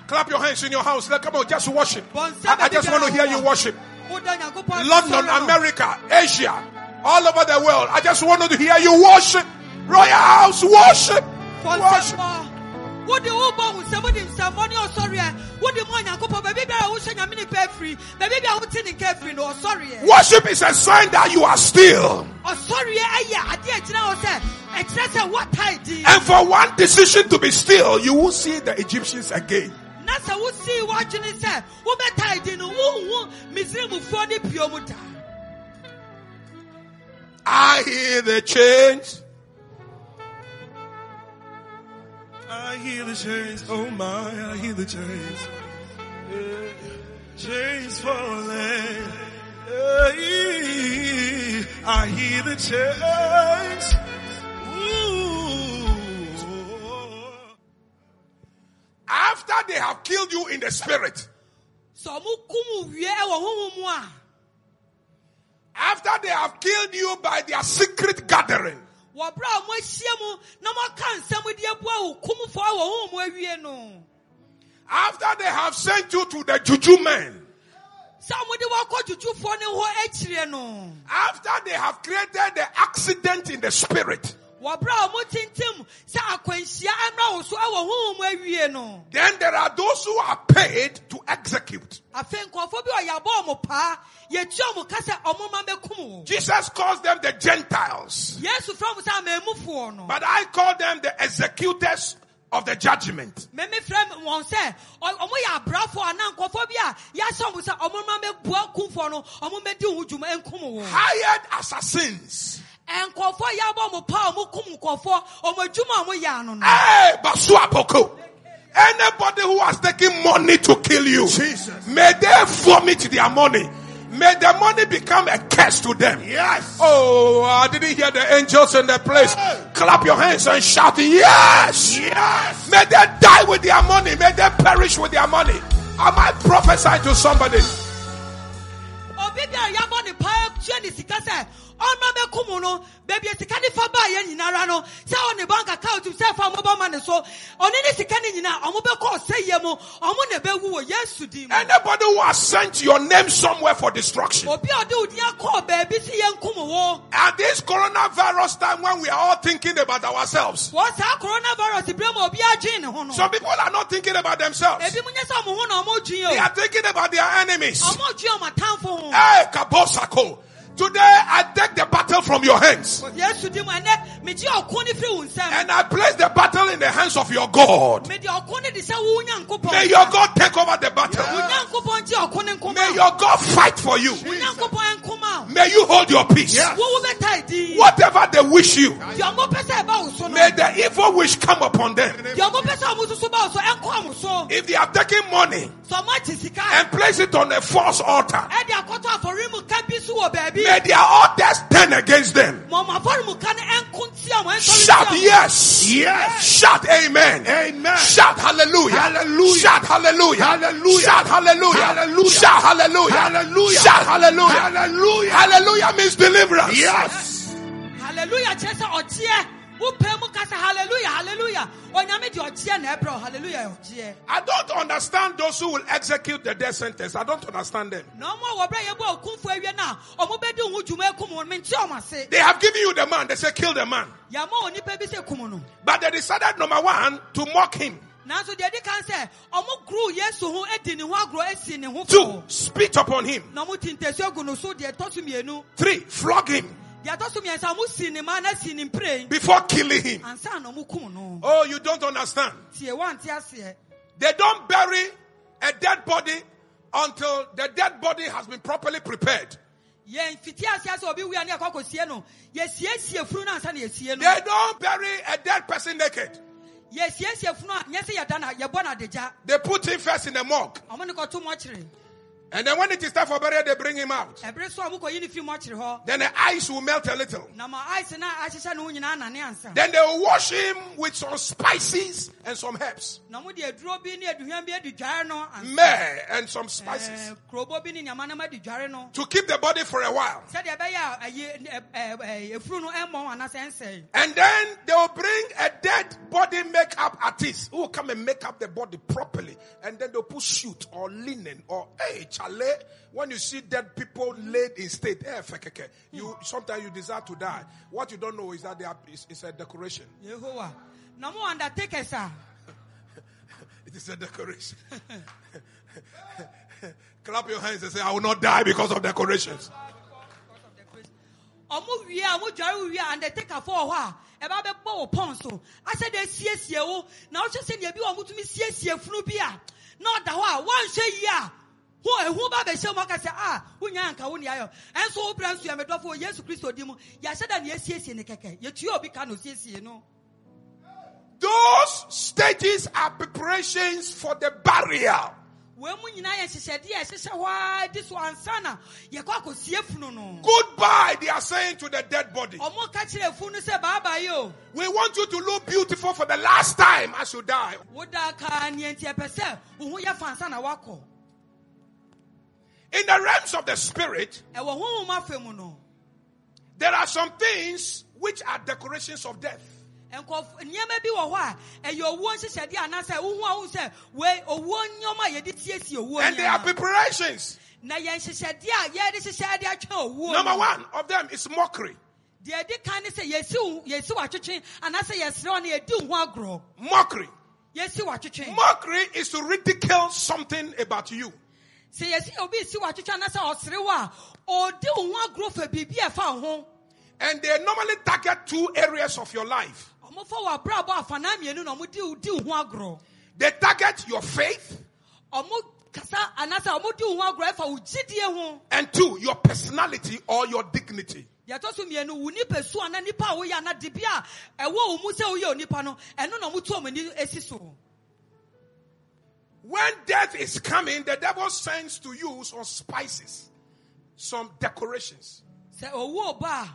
Clap your hands in your house. Come on, just worship. I, I just want to hear you worship. London. America, Asia, all over the world. I just wanted to hear you worship. Royal House, worship. Worship. Wode wobɔ wo nsɛm, wode nsɛmmɔ ne ɔsɔre ɛ. Wode mu Onyankopɔn, baabi biara a wohyɛ Nyame ne pɛ afiri, baabi biara a wote ne nka afiri no, ɔsɔre ɛ. Worship is a sign that you are still. Ɔsɔre ɛ ɛyɛ adeɛ a ɛgyina hɔ sɛ, ɛkyerɛ sɛ woatae din. And for one decision to be still, you will see the Egyptians again. W'adwene sɛ, din no, ne pio mu. I hear the chains. I hear the chains, oh my, I hear the chains. Yeah. Chains falling. I hear the chains. Ooh. After they have killed you in the spirit. After they have killed you by their secret gathering. After they have sent you to the juju men. After they have created the accident in the spirit. Then there are those who are paid to execute. Jesus calls them the Gentiles. But I call them the executors of the judgment. Hired assassins nkɔfoɔ yɛabɔ ɔmo paa ɔmo kum nkɔfoɔ ɔmo adwuma ɔmo yɛ ano no Hey, Basua Boko. Anybody who has taken money to kill you, Jesus. may they vomit their money. May the money become a curse to them. Yes. Oh, I didn't hear the angels in the place. Clap your hands and shout, Yes! Yes. May they die with their money. May they perish with their money. Am I prophesying to somebody? Obi bi a yabɔ ne paa tua ne sika sɛ ɔma bɛkum no baabi a sika ne fa baa yɛ nyinara no sɛ ɔne bank account sɛ fa mobɔ ma ne so ɔne ne sika ne nyinaa ɔmo bɛkɔ ɔsɛyɛ mu ɔmo na ɛbɛwu wɔ yesu din mu Anybody who has sent your name somewhere for destruction. obi a ɔde wo din akɔɔ baabi si yɛnkum wo At this coronavirus time when we are all thinking about ourselves, wɔ saa coronavirus berɛ mu obi adwene ne ho no some people are not thinking about themselves. ebi mu nyɛ sɛ ɔmo ho na ɔmo dwen They o are thinking about their enemies. ɔmo dwen ɔmo atamfo ho eh, Hey, Kabosako. Today I take the battle from your hands. yesu di mu ɛnɛ megye ɔko ne firi wo nsɛm And I place the battle in the hands of your God. mede ɔko ne de sɛ wo nyankopɔn May your God take over the battle. nyankopɔn gye ɔko ne nkoma May your God fight for you. wo nyankopɔn ɛnkoma wo May you hold your peace. Yeah. wo wo bɛtae din Whatever they wish you, deɛ ɔmo pɛ sɛ ɛba wo so no may the evil wish come upon them. deɛ ɔmo pɛ sɛ ɔmo susu ba wo so ɛnkɔ mo so If they have taken money sɛ ɔmo agye sika and place it on a false altar, ɛde akɔtɔ afɔremuka bi so wɔ baabi may their altars turn against them. ma ɔmo afɔremuka no ɛnko ntia mo ɛnsɔre Shout yes. Yes. Shout amen. Amen. Shout hallelujah. Hallelujah. Shout hallelujah. Hallelujah. Shout hallelujah. Hallelujah. Shout hallelujah. Hallelujah. Shout hallelujah. Hallelujah. Hallelujah means deliverance. Yes. hallelujah kyerɛ sɛ ɔgyeɛ wopɛ mu ka sɛ hallelujah hallelujah onyame de ɔgyeɛ na ɛbrɛ hallelujah ɔgyeɛ I don't understand those who will execute the death sentence. I don't understand them. na ɔmo a wɔbrɛ yɛbɔ okumfo awie no a ɔmo bɛdi wo ho dwuma akum wo mente ɔmo ase They have given you the man. They say kill the man. yɛma onipa bi sɛ kum no But they decided number one to mock him. nanso deɛ di kan sɛ ɔmo goro yesu ho adi ne ho agorɔ asi ne ho Two, spit upon him. na ɔmo tintasi agu no so deɛ ɛtɔ so mmienu Three, flog him deɛ ɛtɔ so mmiɛnsa ɔmo si ne ma na si ne mprɛn before killing him. ansa na ɔmo kum no Oh, you don't understand. tie wante aseɛ They don't bury a dead body until the dead body has been properly prepared. yɛn fiti aseɛ sɛ obi wia ne ɛkɔ akɔsie no yɛsiesie funu no ansa na yɛsie no They don't bury a dead person naked. yɛsiesie funu a nyɛ sɛ yɛda na yɛbɔ no adagya They put him first in the morgue. And then when it is time for burial, they bring him out. ɛbere so a ɔmo kɔyi ne fi mɔkyere hɔ Then the ice will melt a little. na ma ice na ahyehyɛ ne ho nyinaa nane ansa Then they will wash him with some spices and some herbs. na ɔmo de aduro bi ne aduhwam bi adi dware no ansa Myrrh and some spices. Ɛɛ, kurobo bi ne nneɛma no ma di dware no To keep the body for a while. Eh, eh, anaasɛ ɛnsɛe And then they will bring a dead body makeup artist who will come and make up the body properly. And then they'll put suit or linen or hey chale. When you see dead people laid in state, eh, fekeke, you sometimes you desire to die. What you don't know is that they are, it's, it's a decoration. yehowa na ɔmo undertakers a It is a decoration. Clap your hands and say, I will not die because of decorations. ɔmo wie a ɔmo dware wie a undertaker fo hɔ a ɛba bɛbɔ wɔ pɔn so asɛ de asiesie wo na ɔhwɛ sɛ deɛ bi wɔ ɔmo tumi siesie funu bi a na ɔda hɔ a wɔnhwɛ yie a ba bɛhyɛ mu aka sɛ ah, a wonya anka wo ne ayɔ ɛnso wo bra nso yɛ medɔfo yesu kristo di mu yɛahyɛ da ne yɛsiesie ne kɛkɛ yɛtua obi ka no siesie no Those stages are preparations for the burial. wɔn mu nyinaa yɛ nhyehyɛdeɛ a ɛhyehyɛ hɔ ara di so ansa na yɛkɔ akɔsie funu no Goodbye, they are saying to the dead body. ɔmo ka kyerɛ funu sɛ baaba yi o We want you to look beautiful for the last time as you die. In the realms of the spirit, ɛwɔ honhom afa mu no there are some things which are decorations of death. nneɛma bi wɔ hɔ a ɛyɛ owuo nhyehyɛdeɛ anaasɛ wohu a wohu sɛ wei owuo nneɛma a yɛde siesie owuo And they are preparations. na yɛn nhyehyɛdeɛ a yɛde hyehyɛ de atwa owuo Number one of them is mockery. deɛ ɛdi kan ne sɛ yɛsi yɛsi watwetwe anaasɛ yɛsrɛ wo yɛdi ho agorɔ Mockery. yɛsi watwetwe Mockery is to ridicule something about you. Sɛ yɛsi obi si watwetwe anaasɛ ɔsere wo a ɔdi ho agorɔ fa biribi ɛfa ho And they normally target two areas of your life. ɔmofa wɔ abrabɔ afanaa mmienu na ɔmodi wo- di wo ho agorɔ They target your faith. Ɔmo kasa anaasɛ ɔmodi wo ho agorɔ ɛfa wo gyidie ho and two, your personality or your dignity. deɛ ɛtɔ so mmienu wo nipa su ana nipa a woyɛ ana dibi a ɛwɔ wo mu sɛ woyɛ onipa no ɛno na ɔmo tu ɔmo ani esi so When death is coming, the devil sends to you some spices, some decorations. sɛ owó oh, ba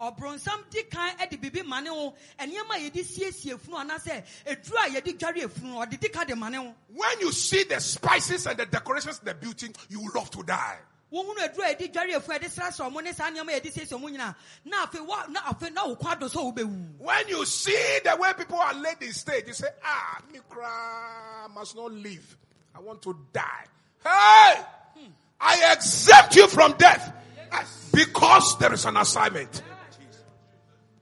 a ɔbronsam di kan ɛde bibi ma ne ho nneɛma a yɛde siesie funu anaasɛ eduru a yɛde dware efunu ɔde di ka de ma ne ho When you see the spices and the decorations, the beauty, you will love to die. Wohunu eduru a yɛde dware efu yɛde srasra ɔmo ne saa nneɛma yɛde siesie ɔmo nyinaa na afei wa na afei na okɔ ado so ɔbɛwu When you see the way people are laid in state, you say, ah, me cry, must not live. I want to die. Hey! I exempt you from death because there is an assignment.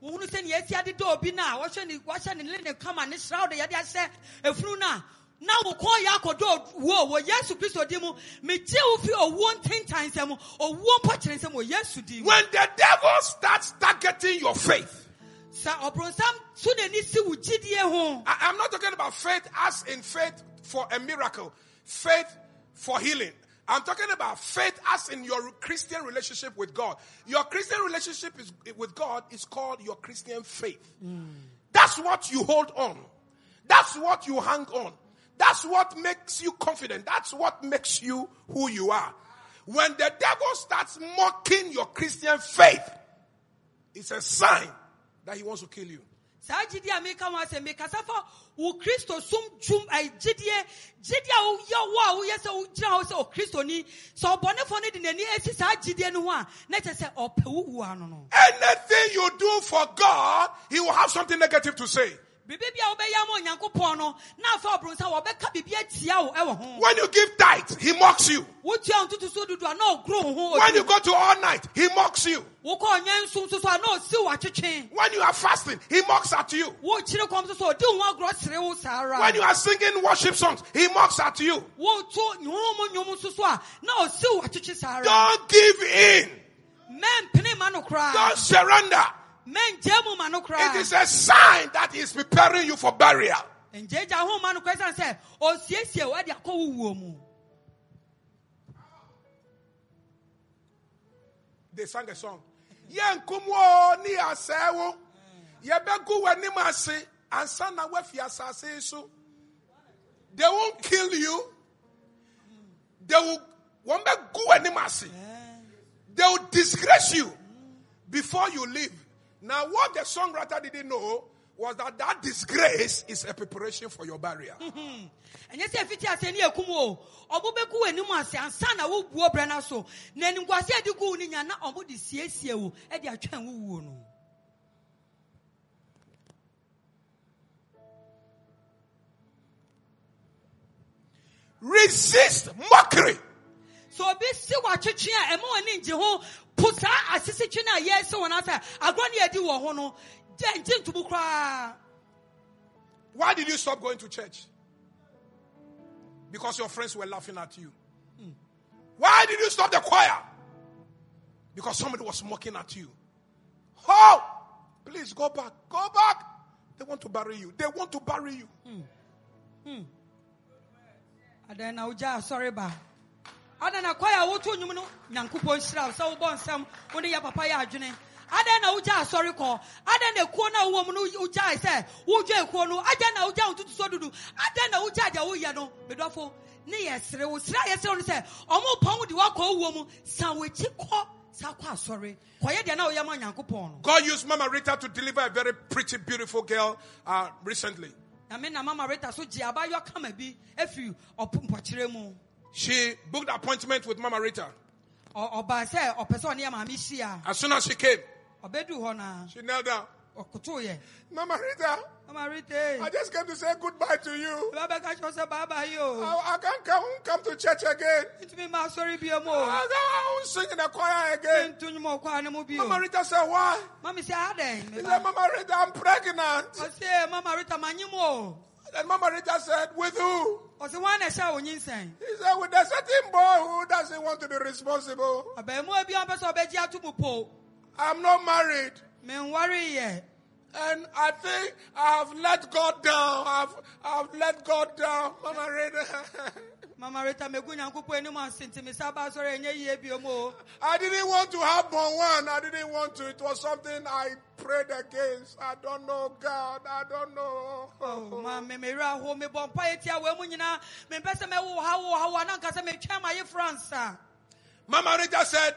wohunu sɛ nea esi dɔ obi na wɔhwɛ ne wɔhyɛ ne ne ne kama ne sraw de yɛde ahyɛ efunu na na wo kɔn yɛ akɔdɔ wɔ yesu kristo di mu megye wo fi owuo ntentan nsɛm owuo mpɔkyerɛ nsɛm wɔ yesu di mu When the devil starts targeting your faith, sɛ ɔbronsam so n'ani si wo gyidie ho I, am not talking about faith as in faith for a miracle, faith for healing. I'm talking about faith as in your Christian relationship with God. Your Christian relationship is, with God is called your Christian faith. Hmm. That's what you hold on. That's what you hang on. That's what makes you confident. That's what makes you who you are. When the devil starts mocking your Christian faith, it's a sign that he wants to kill you. saa gyidie a meka ho asɛ mekasa fa wo kristo som dwum gyidie gyidie a woyɛ wo a woyɛ sɛ wogyina hɔ sɛ okristoni sɛ ɔbɔnefoɔ no de n'ani asi saa gyidie no ho a na kyerɛ sɛ ɔpɛ wo wu ano no Anything you do for God, he will have something negative to say. Biribi bi a wobɛyɛ ama onyankopɔn no na afa ɔbronsa wɔbɛka biribi atia wo ɛwɔ ho When you give tithe, he mocks you. wotua wo ntoto so dodo a na ɔgoro wo ho When you go to all night, he mocks you. wokɔ ɔnyɛ nso nso so a na ɔsi wo atwetwe When you are fasting, he mocks at you. wokyere kɔm so so ɔde wo ho agorɔ sere wo saa ara When you are singing worship songs, he mocks at you. woto nwom nwom nso so a na ɔsi wo atwetwe saa ara Don't give in. mɛmpene ma no koraa Don't surrender. Mɛngye mu ma no It is a sign that he's preparing you for burial. ngyagya ho ma no koraa siane sɛ ɔsiesie wo ade akɔ wo wuo mu They sang a song. Yenkumo ni asewo. Yebegu wenim ase. Ansa na wefi asase so. They won't kill you. They will wọ́n bẹ gu wenim ase. Eh. They will disgrace you before you leave. Now what the songwriter didn't know was that that disgrace is a preparation for your burial. ɛnyɛ sɛ ɛfiti ase ne akum o ɔmo bɛgu w'anim ase ansa na wobuo brɛ no so na animguase a ɛde gu wo no nya na ɔmo de siesie wo ɛde atwɛn wo no Resist mockery. Sɛ obi si w'atwetwe a ɛma w'ani ngye ho po saa asesetwe no a yɛsi wɔn asɛ agorɔ ne yɛdi wɔ ho no gye ngye ntomu koraa Why did you stop going to church? Because your friends were laughing at you. Hmm. Why did you stop the choir? Because somebody was mocking at you. Oh, please go back. Go back. They want to bury you. They want to bury you. Hmm. Hmm. adan na wogya asɔre ba adan na kɔɛ a woto nnwom no nyankopɔn hyira wo. Sɛ wobɔ nsɛm wode yɛ papa yɛ adwene. Na wogya asɔre kɔ? Adan na ekuo no a wowɔ mu no wogyae sɛ wodwa ekuo no? Na wogya wo so dudu? Adan na wogya deɛ woyɛ no? Medɔfo ne yɛ sere wo. Sere a yɛsere wo no sɛ ɔmo pɔn wo de woakɔ wowɔ mu san w'akyi kɔ saa kɔ asɔre. Kɔyɛ deɛ na woyɛ ma nyankopɔn God used Mama Rita to deliver a very pretty, beautiful girl uh, recently. Na me na mama rita so gye abayɔ kama bi afiri ɔpo mpɔkyerɛ mu She booked appointment with Mama Rita. Ɔ- ɔbaa sɛ ɔpɛ sɛ ɔne yɛ maame hyia As soon as she came, ɔbɛdu hɔ na she knelt down. Mama Rita, mama rita I just came to say goodbye to you. bɛbɛka kyerɛ sɛ baaba yi o I, I can't come, come to church again. ntumi ma asɔre bio mu I, I won't sing in the choir again. nto nwuma ɔkɔa ne mu bio Mama Rita said, Why? mami sɛ adɛn He said, Mama Rita, I'm pregnant. ɔse mama rita And Mama Rita said, With who? ɔse wɔn na ɛhyɛ wo He said, With a certain boy who doesn't want to be responsible. ɔbɛnmua bi a ɔpɛ sɛ ɔbɛgye ato mu po I'm not married. And I think I've let God down. I've, I've let God down. Mama Rita. mama rita megu nyankopɔn anim ase nti mesa ba asɔre ɛnyɛ yie bio mu o I didn't want to have born one. I didn't want to. It was something I prayed against. I don't know, God. I don't know. Oh, ma me me ra ho me bɔ mpa etia wɔ mu nyinaa me mpɛ sɛ mɛwo ha wo ha wo anankasa metwa ma ye France Mama Rita said,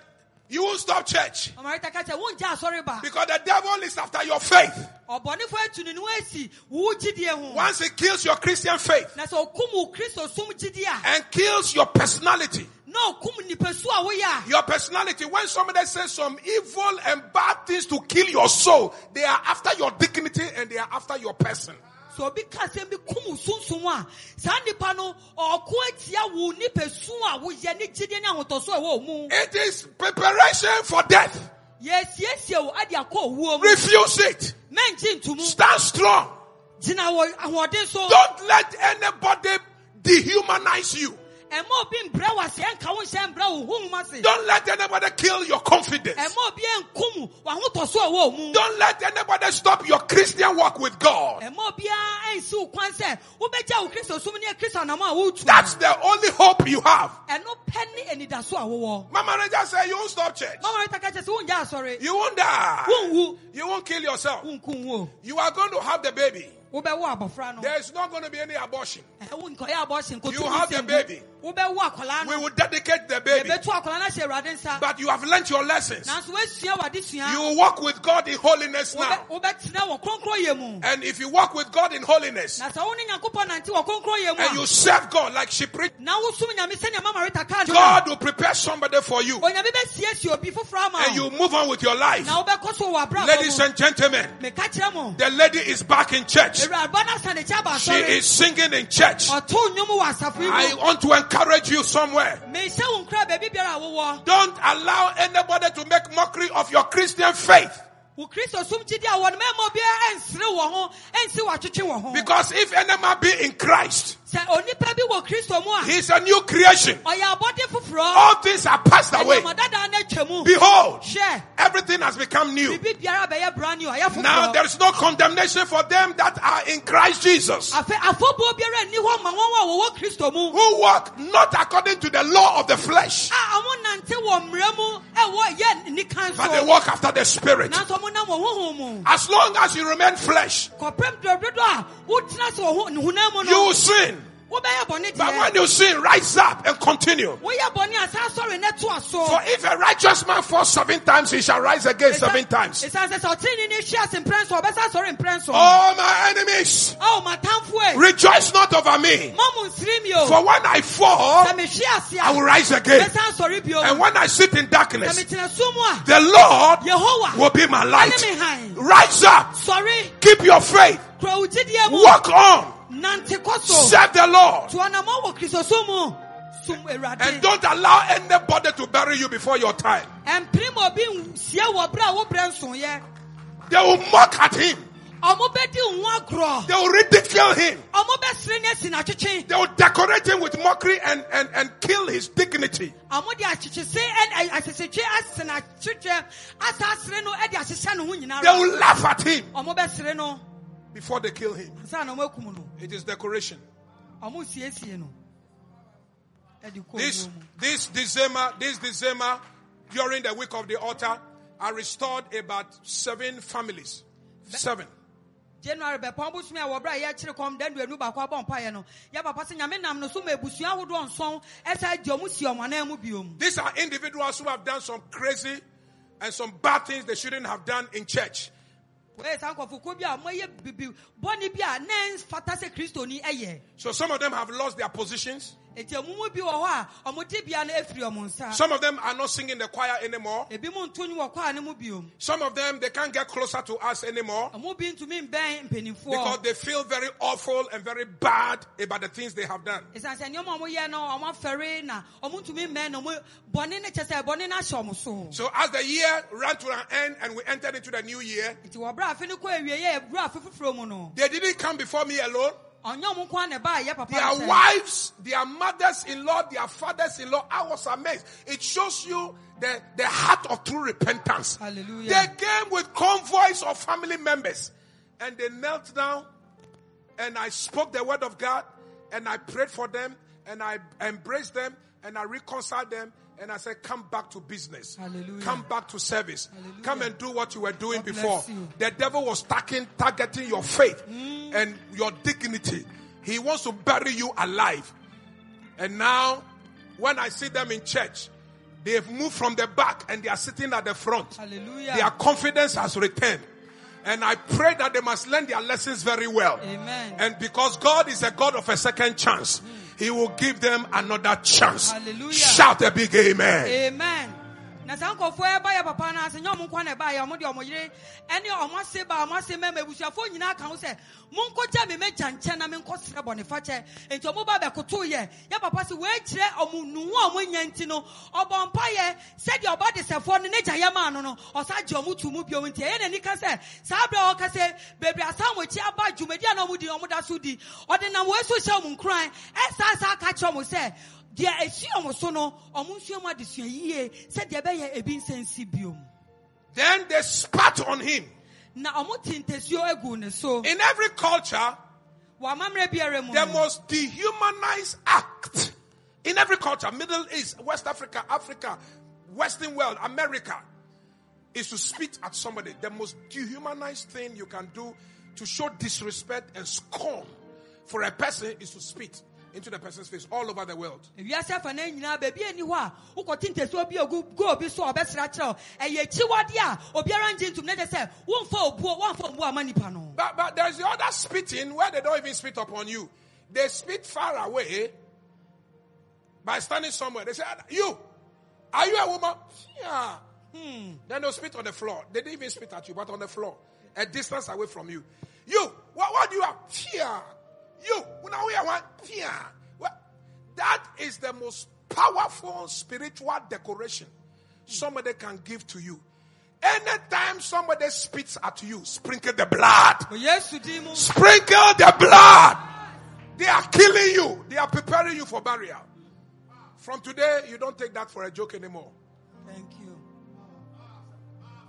You won't stop church. Mama rita ka kyɛ wongya asɔre ba because the devil is after your faith. ɔbɔnefo atu ne no asi wo gyidie ho Once he kills your Christian faith na sɛ ɔkum wo kristo som gyidie a and kills your personality, na ɔkum nipasu a woyɛ a your personality, when somebody says some evil and bad things to kill your soul, they are after your dignity and they are after your person. Sɛ obi ka asɛm bi kum wo sunsum a saa nipa no ɔko atia wo nipasu a woyɛ ne gyidie ne ahotɔso ɛwɔ mu It is preparation for death. yɛsiesie wo ade akɔ owuo mu Refuse it. mɛnkye ntomu Stand strong. gyina wɔ ahoɔden so Don't let anybody dehumanize you. Ɛma obi mbrɛ wɔ ase ɛnka wo nhyɛ mbrɛ wo honhom ase Don't let anybody kill your confidence. ɛma obi ɛnkum w'ahotɔ so a ɛwɔ mu Don't let anybody stop your Christian walk with God. ɛma obiara ɛnsi wo kwan sɛ wobɛgya wo kristo som ne kristo anam a wotu That's the only hope you have. ɛno pɛ ne anidaso a wowɔ Mama Rita said, You won't stop church. mama rita ka kyɛ sɛ wongya asɔre You won't die. You won't kill yourself. You are going to have the baby. Wobɛwo abɔfra no There is not going to be any abortion. Eh, nkɔyɛ You have the baby. We will dedicate the baby. yɛbɛtu akwadaa no ahyɛ awurade nsa But you have learnt your lessons. nanso woasua wade sua You will walk with God in holiness now. Wobɛ- wobɛtena wɔ kronkroyɛ mu And if you walk with God in holiness na sɛ wo ne nyankopɔn nante wɔ kronkroyɛ and you serve God like she preached, na wosom nyame sɛnea mama rita ka no a, God will prepare somebody for you. onyame bɛsiesie obi foforɔ ama And you move on with your life. na wobɛkɔ so wɔ abrabɔ Ladies and gentlemen, meka kyerɛ mo the lady is back in church. Awuraba no asane kyɛ aba She is singing in church. ɔto nnwom wɔ asafo yi I want to encourage you somewhere. mehyɛ wo nkra baabi biara a wowɔ Don't allow anybody to make mockery of your Christian faith. wo kristo som gyidi a wɔ no mɛma obiara ɛnsere wɔ ho ɛnsi wɔatwetwe wɔ ho Because if any man be in Christ, sɛ onipa bi wɔ kristo mu a he's a new creation. ɔyɛ abɔde foforɔ All things are passed away. ɛnyamadadaa no atwa mu Behold, everything has become new. biribi biara bɛyɛ brand new ɔyɛ Now there is no condemnation for them that are in Christ Jesus, afei afɔbuo biara nni hɔ ma wɔn a wɔwɔ kristo mu who walk not according to the law of the flesh, a ɔmo nante wɔ mmerɛ mu ɛwɔ yɛ nikan but they walk after the Spirit. nanso ɔmo nam wɔ honhom mu As long as you remain flesh, you will sin. But when you sin, rise up and continue. woyɛ bɔne a saa sɔre ne to a so. For if a righteous man falls seven times, he shall rise again seven times. ɛsiane sɛ sɛ ɔtene ne hwe ase mprɛn so ɔbɛsa sɔre mprɛn All my enemies, rejoice not over me. ma mo nsiri mi o. For when I fall, sɛ mehwe ase I will rise again. bɛsa sɔre bio And when I sit in darkness, metena sum a the Lord will be my light. Rise up, keep your faith, kura wo gyidie mu. Walk on, nante kɔ so serve the Lord, to anamɔ wɔ kristoso and don't allow anybody to bury you before your time. ɛmpere ma obi nsia wɔ berɛ a wo They will mock at him, ɔmo bɛdi wo ho agorɔ they will ridicule him, ɔmo bɛsere ne asi n'atwetwe they will decorate him with mockery and, and, and kill his dignity. ɔmo de akyekyese ɛne asesetwe ase n'atwetwe asa asere no ɛde ahyehyɛ ne ho They will laugh at him. Ɔmo bɛsere no before they kill him. ansa na ɔmo akum no It is decoration. ɔmo siesie no ɛde kɔ This this December, this December, during the week of the altar, I restored about seven families. Seven. january bɛpɔn bosom a wɔbrɛ a yɛkyere kɔm da nduanu baako abɔ mpaeɛ no yɛ papa sɛ nyame nam no so ma abusua ahodoɔ nson ɛsɛ agye ɔmo si ɔmo anan mu biom These are individuals who have done some crazy and some bad things they shouldn't have done in church. So some of them have lost their positions. Enti ɔmo mu bi wɔ hɔ a ɔmo de bia no afiri ɔmo nsa Some of them are not singing the choir anymore. ebi mu nto nwom wɔ kwaa no mu biom Some of them they can't get closer to us anymore ɔmo bi ntumi mbɛn because they feel very awful and very bad about the things they have done. ɛsiane sɛ nneɛma a ɔmoyɛ no ɔmo afɛre na ɔmo ntumi mmɛn na ɔmo bɔne no kyɛ sɛ bɔne no ahyɛ ɔmo so as the year ran to an end and we entered into the new year, nti wɔbrɛ afe no kɔ awieɛ ɛbrɛ afe foforɔ mu no they didn't come before me alone. Nko a na ɛbaa yɛ papa Their wives, their mothers-in-law, their fathers-in-law. I was amazed. It shows you the, the heart of true repentance. Hallelujah. They came with convoys of family members and they knelt down and I spoke the word of God and I prayed for them and I embraced them and I reconciled them and I said, come back to business. Hallelujah. Come back to service. Hallelujah. Come and do what you were doing God before. The devil was targeting, targeting your faith and your dignity. He wants to bury you alive. And now, when I see them in church, they've moved from the back and they are sitting at the front. Hallelujah. Their confidence has returned. And I pray that they must learn their lessons very well. Amen. And because God is a God of a second chance, mm. He will give them another chance. Hallelujah. Shout a big amen. amen na saa nkɔfoɔ ɛba yɛ papa no ase nyɛ ɔmo nkwa na ɛba yɛ ɔmo de ɔmo yere ɛne ɔmo ase ba ɔmo ase mɛma ebusuafoɔ nyinaa ka ho sɛ monkɔgya me mɛgya nkyɛn na menkɔ srɛ bɔne fakyɛ nti ɔmo ba bɛkoto yɛ yɛ papa sɛ wɔakyerɛ ɔmo nuhu a ɔmo nya nti no ɔbɔ mpa yɛ sɛdeɛ ɔba de sɛfoɔ no n'agya yɛ maa no no ɔsa gye ɔmo tu mu bio. Nti ɛyɛ n'ani ka sɛ saa berɛ ɔka sɛ beebi asan aba dwumadi a na ɔmo di ɔmo da so di ɔde nam wɔn hyɛ ɔmo nkuran ɛsaa saa kyerɛ ɔmo sɛ deɛ so no mu adesua yie sɛdeɛ ɛbɛyɛ ebi nsɛn si biom Then they spat on him. na ɔmo te ntasuo egu ne so In every culture, wɔ amammerɛ biara mu the most dehumanized act in every culture, Middle East, West Africa, Africa, Western world, America, is to spit at somebody. The most dehumanized thing you can do to show disrespect and scorn for a person is to spit into the person's face all over the world. ewiase afa na nyinaa beebi ani hɔ a wokɔte ntasuo bi ogu go obi so a ɔbɛsra kyerɛw ɛyɛ akyiwade a obiara ngye ntom na kyɛ sɛ womfa obuo womfa obuo ama nipa no But, but there's the other spitting where they don't even spit upon you. They spit far away by standing somewhere. They say, You, are you a woman? Yeah. Hmm. Then they'll spit on the floor. They didn't even spit at you, but on the floor, a distance away from you. You, what, what do you have? Yeah. You, now we are one. That is the most powerful spiritual decoration somebody can give to you. Anytime somebody spits at you, sprinkle the blood. Oh, din Sprinkle the blood. They are killing you. They are preparing you for burial. From today, you don't take that for a joke anymore. thank you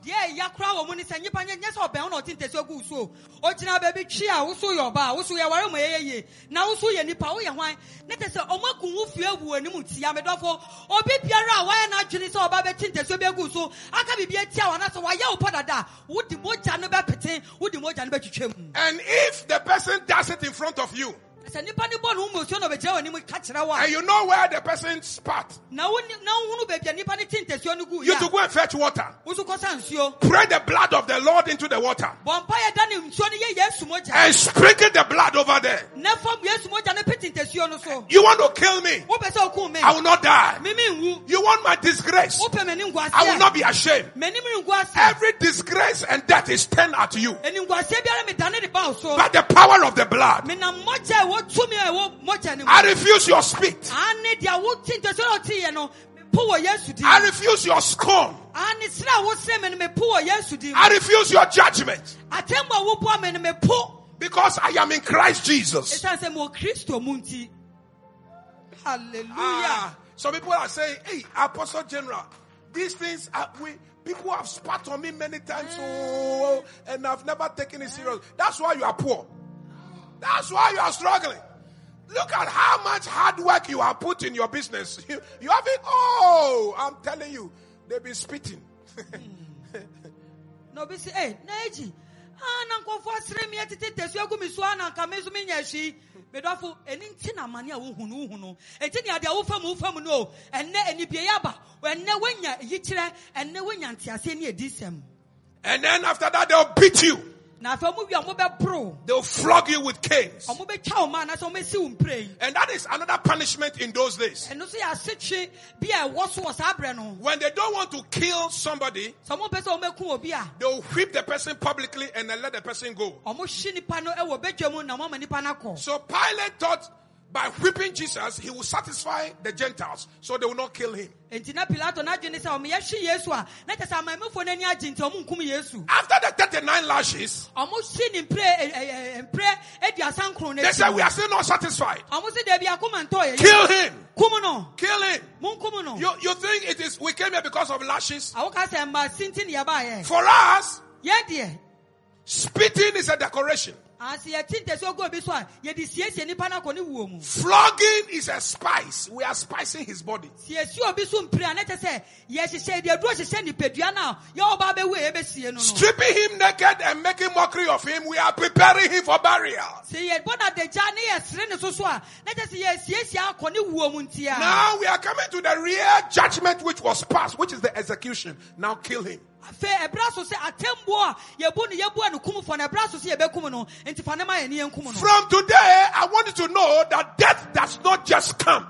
deɛ ɛya koraa wɔ mu ne sɛ nnipa nyɛ sɛ ɔbɛn na ɔte ntasuo gu wo so o baabi twi a wo yɛ ɔba a na wo yɛ nipa woyɛ hwan? Ne te sɛ ɔmo aku wo fie agu w'anim tia obi biara a wayɛ n'adwene sɛ ɔba bɛte ntasuo bi agu so aka biribi atia wo anasɛ wayɛ wo dada. Mogya no mogya no mu. And if the person does it in front of you, sɛ nipa ne bɔ ne wo musuo na ɔbɛgyina w'anim ka kyerɛ wo a and you know where the person spat, na wo na wohunu baabi a nipa ne te ntasuo no gu you to go and fetch water. wo so kɔsa nsuo Pray the blood of the Lord into the water bɔ mpa yɛ da ne nsuo no yɛ yesu mogya and sprinkle the blood over there. na fam yesu mogya no pete ntasuo no so You want to kill me? wopɛ sɛ okum me I will not die. You want my disgrace? I will not be ashamed. m'anim rengu ase Every disgrace and death is turned at you animguaseɛ biara medane de ba wo so by the power of the blood. Menam mogya a ɛwɔ tumi a ɛwɔ mogya no I refuse your spit. ane deɛ wote ntasuo no ɔteeɛ no mepo wɔ yesu din I refuse your scorn. ane serɛ a wosrɛ me no mepo wɔ yesu din I refuse your judgment atemmu a woboa me because I am in Christ Jesus. ɛsiane sɛ mewɔ kristo mu nti halleluya Ah, some people are saying, "Hey, Apostle General, these things are, we people have spat on me many times, oh, and I've never taken it serious. That's why you are poor. That's why you are struggling. Look at how much hard work you have put in your business. You, you haven't. Oh, I'm telling you, they've been spitting. na be si ee na egyi ah na nkɔfo asere mi ɛtete ntɛsu egu mi so a na nka mi nso mi nya ehyi medɔfo ɛni nti na amani a wohunu wohunu eti ni adeɛ wofam wofam no o ɛnɛ enibie yaba ɛnɛ wonya eyikyerɛ ɛnɛ wonya nteaseɛ ne edi sɛm and then after that, they'll beat you. Na afɛ ɔmo wi a ɔmo bɛ boro They'll flog you with canes. ɔmo bɛ twa ɔmo anasɛ ɔmo esi wo mpire yi And that is another punishment in those days. ɛno nso yɛ asetwe bi a ɛwɔ so wɔ saa abirɛ no When they don't want to kill somebody, sɛ ɔmo pɛ sɛ ɔmo eku a they'll whip the person publicly and then let the person go. ɔmo hyi nipa no ɛwɔ bedwa mu na ɔmo ama nipa no akɔ So Pilate thought by whipping Jesus, he will satisfy the Gentiles, so they will not kill him. nti na pilato n'adwene sɛ ɔmo yɛhye yesu a na kyɛ sɛ amanmufoɔ n'ani agye nti ɔmo nkum yesu After the 39 lashes, they said, We are still not satisfied. ɔmo si deebi akoma ntɔ yɛ Kill him! Kill him! You, you think it is, we came here because of lashes? awoka sɛ mba sinti ne yɛbaayɛ For us, spitting is a decoration, ase yɛte ntɛsi ogu obi so a yɛde siesie nipa no akɔ ne flogging is a spice. We are spicing his body. siesie obi so mpire a ne kyɛ sɛ yɛhyehyɛ deɛ duro hyehyɛ nipadua no a yɛwɔ ba bɛwu a yɛbɛsie no no Stripping him naked and making mockery of him, we are preparing him for burial. sɛ yɛbɔ no adagya ne yɛsere ne so so a na kyɛ sɛ yɛsiesie akɔ ne wuo mu ntia Now we are coming to the real judgment which was passed, which is the execution. Now kill him. Afei ɛberɛ so sɛ atemmuo a yɛbu no yɛbua no kumfoɔ no ɛberɛ so sɛ yɛbɛkum no nti fa ne ma yɛne yɛnkum no From today, I want you to know that death does not just come.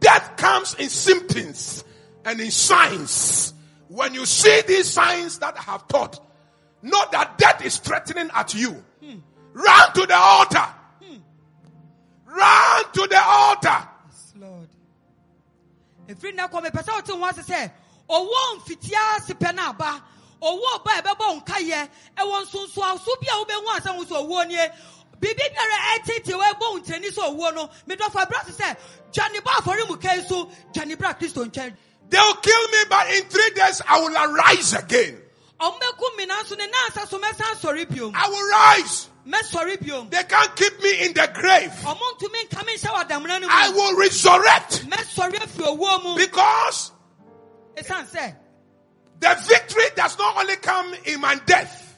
Death comes in symptoms and in signs. When you see these signs that I have taught, know that death is threatening at you. Hmm. Run to the altar. Hmm. Run to the altar. Lord. Efiri na kɔ mepɛ sɛ wote ho ase sɛ ɔwɔ mfitia ase pɛ no aba ɔwɔ ɔba ɛbɛbɔ nkayɛ ɛwɔ nsonsoaso bi a wobɛhu asɛ wo sɛ ɔwuo nie. Biribi biara ɛtete wɔbɔ wo ntirani sɛ ɔwuo no. Medɔfo abrɛ se sɛ dwane ba afɔremuka yi so dwane bra kristo nkyɛn They'll kill me, but in three days I will arise again. ɔmmɛku me nanso ne nansa so mɛsan sɔre biom. I will rise. They can't keep me in the grave. ɔmo ntumi nka me nhyɛ wɔ adamena no I will resurrect. Mɛsɔre afi owuo mu. Because the victory does not only come in my death.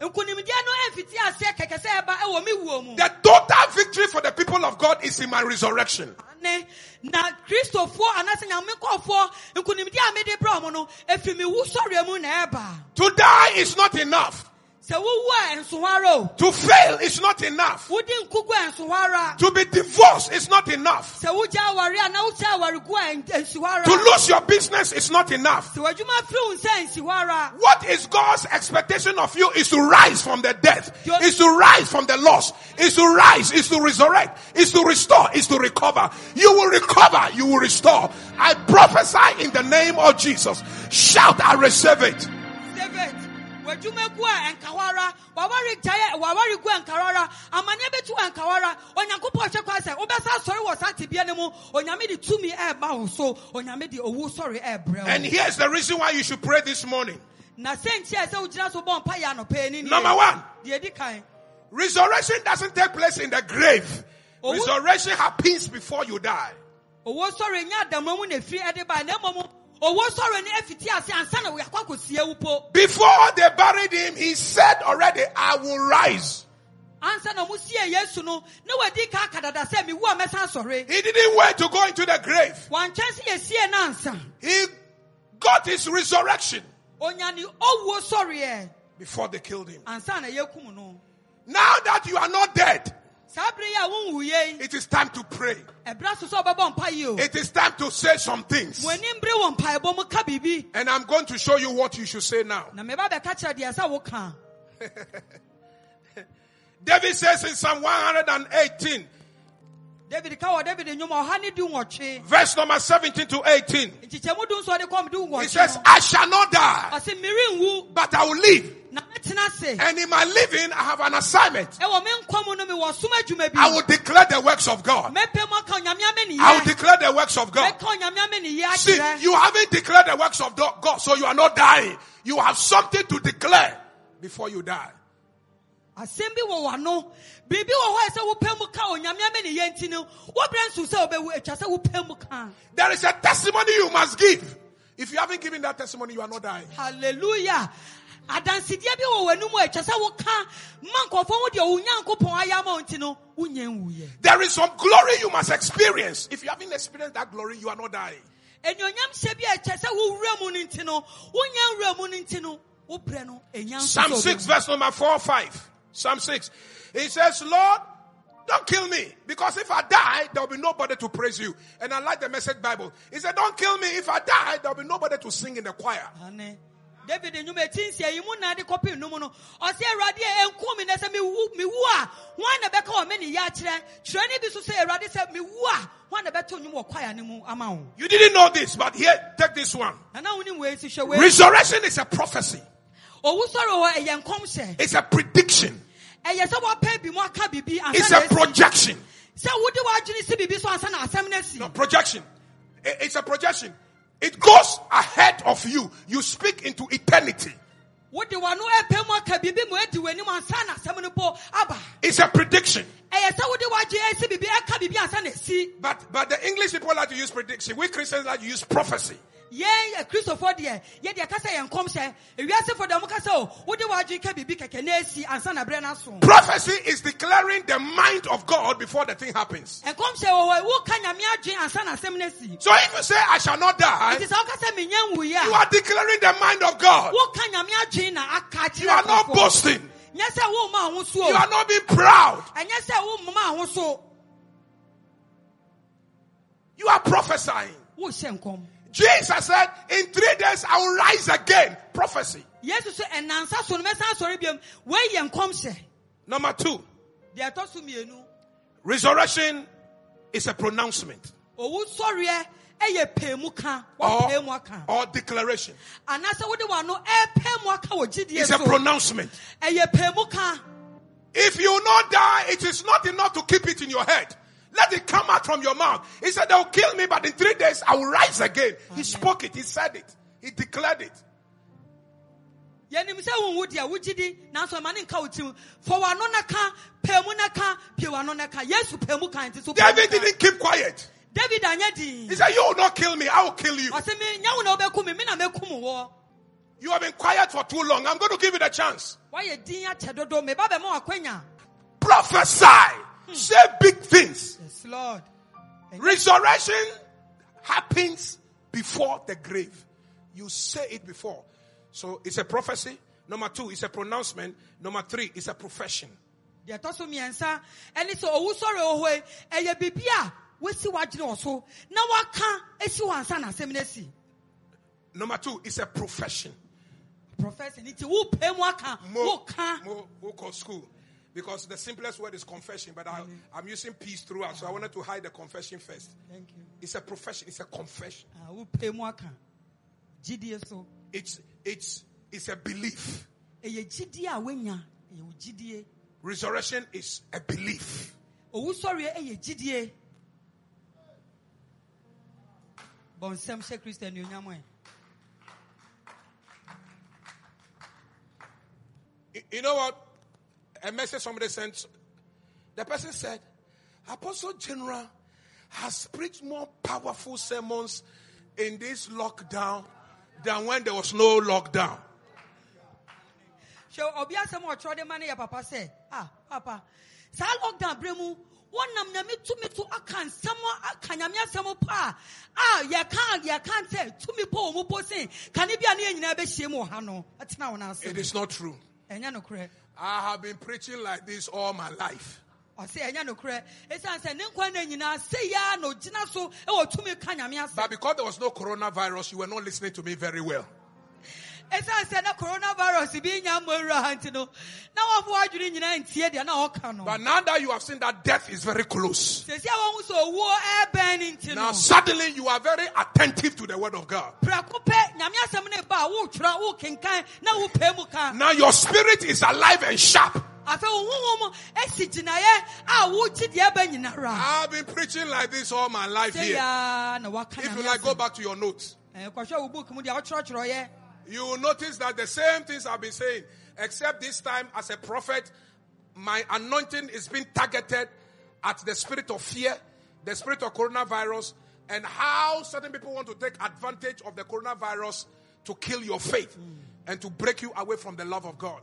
nkonimdiɛ no ɛmfiti aseɛ kɛkɛ sɛ ɛba ɛwɔ me wuo mu The total victory for the people of God is in my resurrection. ne na kristofoɔ anaasɛ nyame nkɔɔfoɔ nkonimdiɛ a mede brɛ ɔmo no ɛfiri me wu sɔreɛ mu na ɛba To die is not enough. Sɛ wowu a ɛnso hɔ ara o To fail is not enough. wodi nkugu a ɛnso hɔ ara To be divorced is not enough. sɛ wogya aware a na wogya awaregu a ɛn- ɛnsi hɔ ara To lose your business is not enough. sɛ w'adwuma firi wo nsa ɛnsi hɔ ara What is God's expectation of you is to rise from the death, is to rise from the loss, is to rise, is to resurrect, is to restore, is to recover. You will recover, you will restore. I prophesy in the name of Jesus. Shout, I receive it. David, w'adwuma gu a ɛnka hɔ ara waware gyaeɛ waware gu a nka hɔ ara amanneɛ bɛtu a hɔ ara onyankopɔn hyɛ kwa sɛ wobɛsa sɔre wɔ saa tebea no mu. Onyame de tumi ɛɛba wo so onyame de owu sɔre ɛɛbrɛ And here's the reason why you should pray this morning. na a sɛ wogyina so bɔ mpa yɛ anɔpɛɛ ni Number one, deɛ di kan resurrection doesn't take place in the grave. Resurrection happens before you die. owó sɔre nyɛ adamma mu na efiri ɛde ba na mmom owó sɔre no efiti ase ansa na wɔyakɔ akɔsie wu po Before they buried him, he said already, I will rise. ansa na ɔmo sie yesu no na wadi ka aka dada sɛ mi wu a mɛsan sɔre He didn't wait to go into the grave. wɔnkyɛn sɛ yɛsie no ansa He got his resurrection onyane owuo sɔreɛ before they killed him. ansa na yɛkum no Now that you are not dead, saa bere yi a wonwu yei it is time to pray. ɛberɛ so sɛ ɔbɛbɔ mpa yi o It is time to say some things. mo anim bere wɔ mpaebɔ mu ka biribi And I'm going to show you what you should say now. na meba bɛka kyerɛ deɛ sɛ woka David says in Psalm 118, verse number 17 to 18, nkyekyɛmu du nso ɔde kɔm du he says, I shall not die, but I will live. na mɛtena ase And in my living, I have an assignment. ɛwɔ me nkwa mu no mewɔ som adwuma I will declare the works of God. mɛpɛ mu aka onyame ame ne I will declare the works of God. mɛka onyame ame ne yɛ See, you haven't declared the works of God, so you are not dying. You have something to declare before you die. Asɛm bi wɔ w'ano biribi wɔ hɔ a sɛ wopɛ mu ka onyame ne yɛ nti no wobrɛ sɛ wobɛwu atwa sɛ wopɛ mu ka There is a testimony you must give. If you haven't given that testimony, you are not dying. adansedeɛ bi wɔ a atwa sɛ woka ma nkɔfoɔ ho deɛ wo nyankopɔn ayɛ ama wo nti no wonya nwuyɛ There is some glory you must experience. If you haven't experienced that glory, you are not dying. hyɛ bi a ɛkyɛ sɛ wowura mu no nti no wonya nwura mu no nti no wobrɛ no ɛnya Psalm 6, verse number 4 5. Psalm 6. He says, Lord, don't kill me. Because if I die, there'll be nobody to praise you. And I like the message Bible. He said, Don't kill me. If I die, there'll be nobody to sing in the choir. David nnwom eti nsia yi mu na de kɔpem no ɔsɛ awurade eh, a ɛnko me na sɛ mewu mewu a hwan na bɛka wɔ me ne yɛ akyerɛ twerɛne bi so sɛ awurade sɛ mewu a hwan na bɛto nnwom wɔ kwaya mu ama wo You didn't know this, but here, take this one. ɛna wonim wei si hwɛ wei Resurrection is a prophecy. It's a prediction. ɛyɛ sɛ wɔpɛ bi mu aka biribi ansa It's a projection. sɛ wode w'adwene si biribi so ansa na asɛm no projection. Eh, it's a projection. It goes ahead of you. You speak into eternity. wode w'ano ɛpɛ mu aka biribi ma adi w'anim ansa na asɛm no po aba It's a prediction. ɛyɛ sɛ wode w'adwene asi biribi ɛka biribi ansa na asi But but the English people like to use prediction. We Christians like to use prophecy. Yɛn eh, yɛ kristofoɔ deɛ yɛdeɛ kasa yɛ nkɔmhyɛ ewiasefoɔ deɛ ɔmo kasa o wode w'adwene ka biribi kɛkɛ na asi ansa na berɛ no aso Prophecy is declaring the mind of God before the thing happens. nkɔmhyɛ wɔ hɔ woka nyame adwene ansa na asɛm no asi So if you say I shall not die, nti sɛ wokasa menya nwuyɛ you a are declaring the mind of God. woka nyame adwene na aka You are not boasting. nyɛ sɛ womma ho so You are not being proud. ɛnyɛ sɛ wommoma ho so You are prophesying. wohyɛ nkɔm Jesus said, in three days I will rise again. Prophecy. yesu so ɛnansa so no mɛsan asɔre biom wei yɛ nkɔmhyɛ Number two, deɛ ɛtɔ so mmienu resurrection is a pronouncement owu sɔreɛ ɛyɛ pɛɛmu ka or, wɔpɛɛ mu aka or declaration. anaasɛ wode w'ano ɛpɛ mu aka wɔ gyidie It's a pronouncement. ɛyɛ pɛɛmu ka If you not die, it is not enough to keep it in your head. Let it come out from your mouth. He said, they'll kill me, but in three days I will rise again. He spoke it. He said it. He declared it. yɛnim sɛ wonwu deɛ wogyidi nanso ɛma ne nka wo tirim fa w'ano na ka ka pie w'ano na ka yesu pɛɛmu ka nti so pɛɛmu David didn't keep quiet. david anyɛ din He said, you will not kill me. I will kill you. ɔse me nya wo na wobɛku me me na mɛkum wɔ You have been quiet for too long. I'm going to give you the chance. woayɛ din akyɛ dodo meba bɛma wakwanya Prophesy. Hmm. Say big things. yes lord Resurrection happens before the grave. You say it before. So it's a prophecy. Number two, it's a pronouncement. Number three, it's a profession. deɛ ɛtɔ so mmiɛnsa ɛne sɛ owu sɔre yi ɛyɛ biribi a woasi w'adwene wɔ so na waka asi wɔ ansa na asɛm no asi Number two, it's a profession. professor nti wopɛ mu aka more, more called school. Because the simplest word is confession, but I, I'm using peace throughout, so I wanted to hide the confession first. Thank you. It's a profession, it's a confession. Ah, wopɛ mu aka gyidie so It's it's it's a belief. ɛyɛ gyidie a woanya ɛyɛ wo gyidie Resurrection is a belief. owu sɔreɛ ɛyɛ gyidie bɔ nsɛm hyɛ kristo anuonyam ɛ You- You know what? A message somebody sent. The person said, Apostle General has preached more powerful sermons in this lockdown than when there was no lockdown. hwɛ ɔbi asɛm ɔtwerɛ de ma no yɛ papa sɛ ah papa saa lockdown berɛ mu wɔnam nyame tumi to aka nsɛm a- aka nyame asɛm pa a a yɛka yɛka sɛ tumi po wɔ mu po sen kane bi a ne yɛ nyinaa bɛhyia mu wɔ ha no ɛtena wo no ase It is not true. ɛnyɛ nokorɛ I have been preaching like this all my life. ɔse ɛnyɛ nokorɛ ɛsiane sɛ ne nkwa no nyinaa sɛyia na ogyina so ɛwɔ tumi ka nyame asɛm But because there was no coronavirus, you were not listening to me very well. Ɛsiane sɛ na coronavirus bi nya ha nti no na wɔfo adwene nyinaa ntie deɛ na ɔka no But now that you have seen that death is very close, sɛsi a wɔhu sɛ owuo ɛbɛn ne nti now no suddenly you are very attentive to the word of God. prɛko pɛ nyame asɛm no ba a wotwerɛ wokenkan na wopɛ mu ka Now your spirit is alive and sharp. afei wo honhom asi gyinaeɛ a wogye deɛ ɛbɛ nyinara I've been preaching like this all my life here. waka If you like, go back to your notes. You will notice that the same things I've been saying, except this time as a prophet, my anointing is being targeted at the spirit of fear, the spirit of coronavirus, and how certain people want to take advantage of the coronavirus to kill your faith and to break you away from the love of God.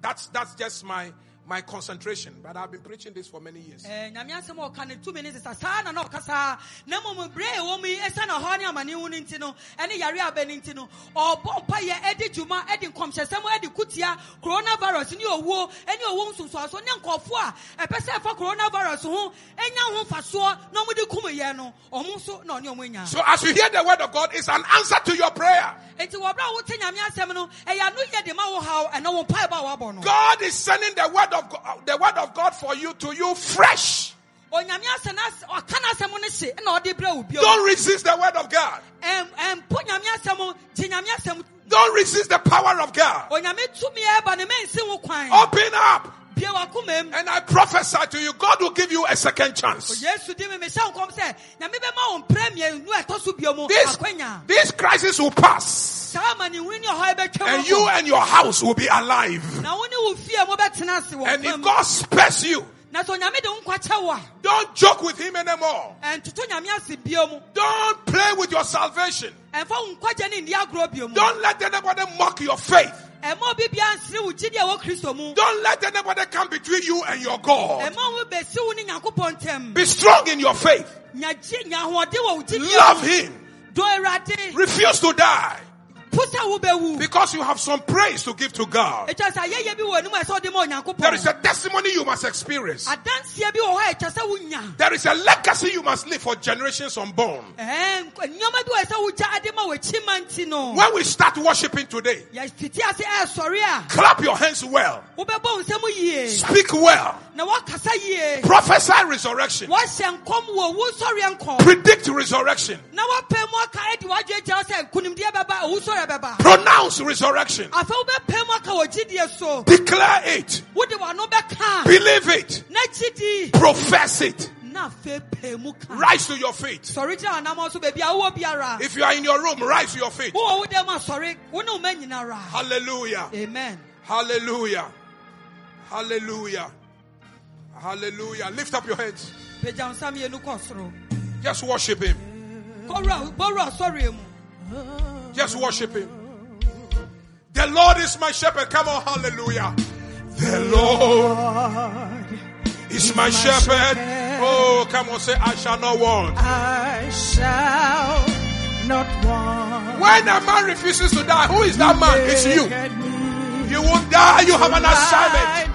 That's that's just my my concentration. But I've been preaching this for many years. Eh, nyame asɛm a ɔka ne tumi ne sesa saa na na ɔka saa na mmom berɛ a ɛwɔ mu yi ɛsiane ɔhaw ne amannehu no nti no ɛne yare aba no nti no ɔbɔ mpayɛ ɛde dwuma ɛde nkɔmhyɛsɛm ɛde kutia coronavirus ne owuo ɛne owuo nsonsoaso ne nkɔɔfoɔ a ɛpɛ sɛ ɛfa coronavirus ho ɛnya ho mfasoɔ na ɔmode kum yɛ no ɔmo nso na ɔne ɔmo anya So as you hear the word of God, it's an answer to your prayer. enti wɔ berɛ a wote nyame asɛm no ɛyɛ ano yɛ de ma wo haw ɛna wo mpaebɔ a woabɔ no God is sending the word of God, uh, the word of God for you to you fresh. onyame asɛ no ɔka no asɛm no hye ɛna ɔde brɛ wo bio Don't resist the word of God. Ɛm- ɛmpo nyame asɛm gye nyame asɛm Don't resist the power of God. onyame tumi ɛba ne mensi wo kwan Open up. bie wakoma mu And I prophesy to you, God will give you a second chance. Oh, yesu di me mehyɛ nkɔm sɛ nyame bɛma wo mprɛ mmienu ɛtɔ so bio mu This, this crisis will pass. Saa amanehunu ne ɔhaw bɛtwa And you and your house will be alive. na wo ne wo fie mobɛtena ase wɔ And if God spares you, na sɛ onyame de wo nkwa kyɛ wo a don't joke with Him anymore. ɛntoto nyame ase bio mu Don't play with your salvation. ɛmfa wo nkwagya ne ndi agorɔ bio mu Don't let anybody mock your faith. ɛma obi bia nsere wo gyidi a wɔ kristo mu Don't let anybody come between you and your God. ɛma wo bɛsi wo ne nyankopɔn ntam Be strong in your faith. nya gye nya ahoɔden wɔ wo gyidi Love Him. Refuse to die. Wopo sɛ wobɛwu Because you have some praise to give to God. ɛkyɛ sɛ ayɛyɛ bi wɔ anim a ɛsɛ wode ma There is a testimony you must experience. adanseɛ bi wɔ hɔ a ɛkyɛ sɛ wonya There is a legacy you must leave for generations unborn. Ɛɛ, nneɛma bi wɔ sɛ wogya ade ma wɔakyi ma nti no. When we start worshiping today, yɛfiti ase ɛɛsɔre a clap your hands well, wobɛbɔ wo nsɛm yie speak well, na woakasa yie prophesy resurrection, wɔahyɛ nkɔm wɔ wo sɔre nkɔm predict resurrection, na wapɛ mu aka adi w'adwene kyerɛ sɛ nkonimdeɛ bɛba owu sɔre bɛba pronounce resurrection, afei wobɛpɛ mu aka wɔ gyidie so declare it, wode w'ano bɛka believe it, profess it, na afei pɛ mu ka rise to your feet. sɔre gyina anammɔ so baabi a wowɔ biara If you are in your room, rise to your feet. wowɔ wo dɛm asɔre wo ne wo ma nyinara Hallelujah. amen Hallelujah. Hallelujah. Hallelujah. Lift up your hands. pagya wo nsa mmienu kɔ soro Just worship him. Kɔwura bɔwura asɔre mu Just worship him. The Lord is my shepherd. Come on, hallelujah. The Lord is my shepherd. Oh, come on, say, I shall not want. I shall not want. When a man refuses to die, who is that man? It's you. You won't die. You have an assignment.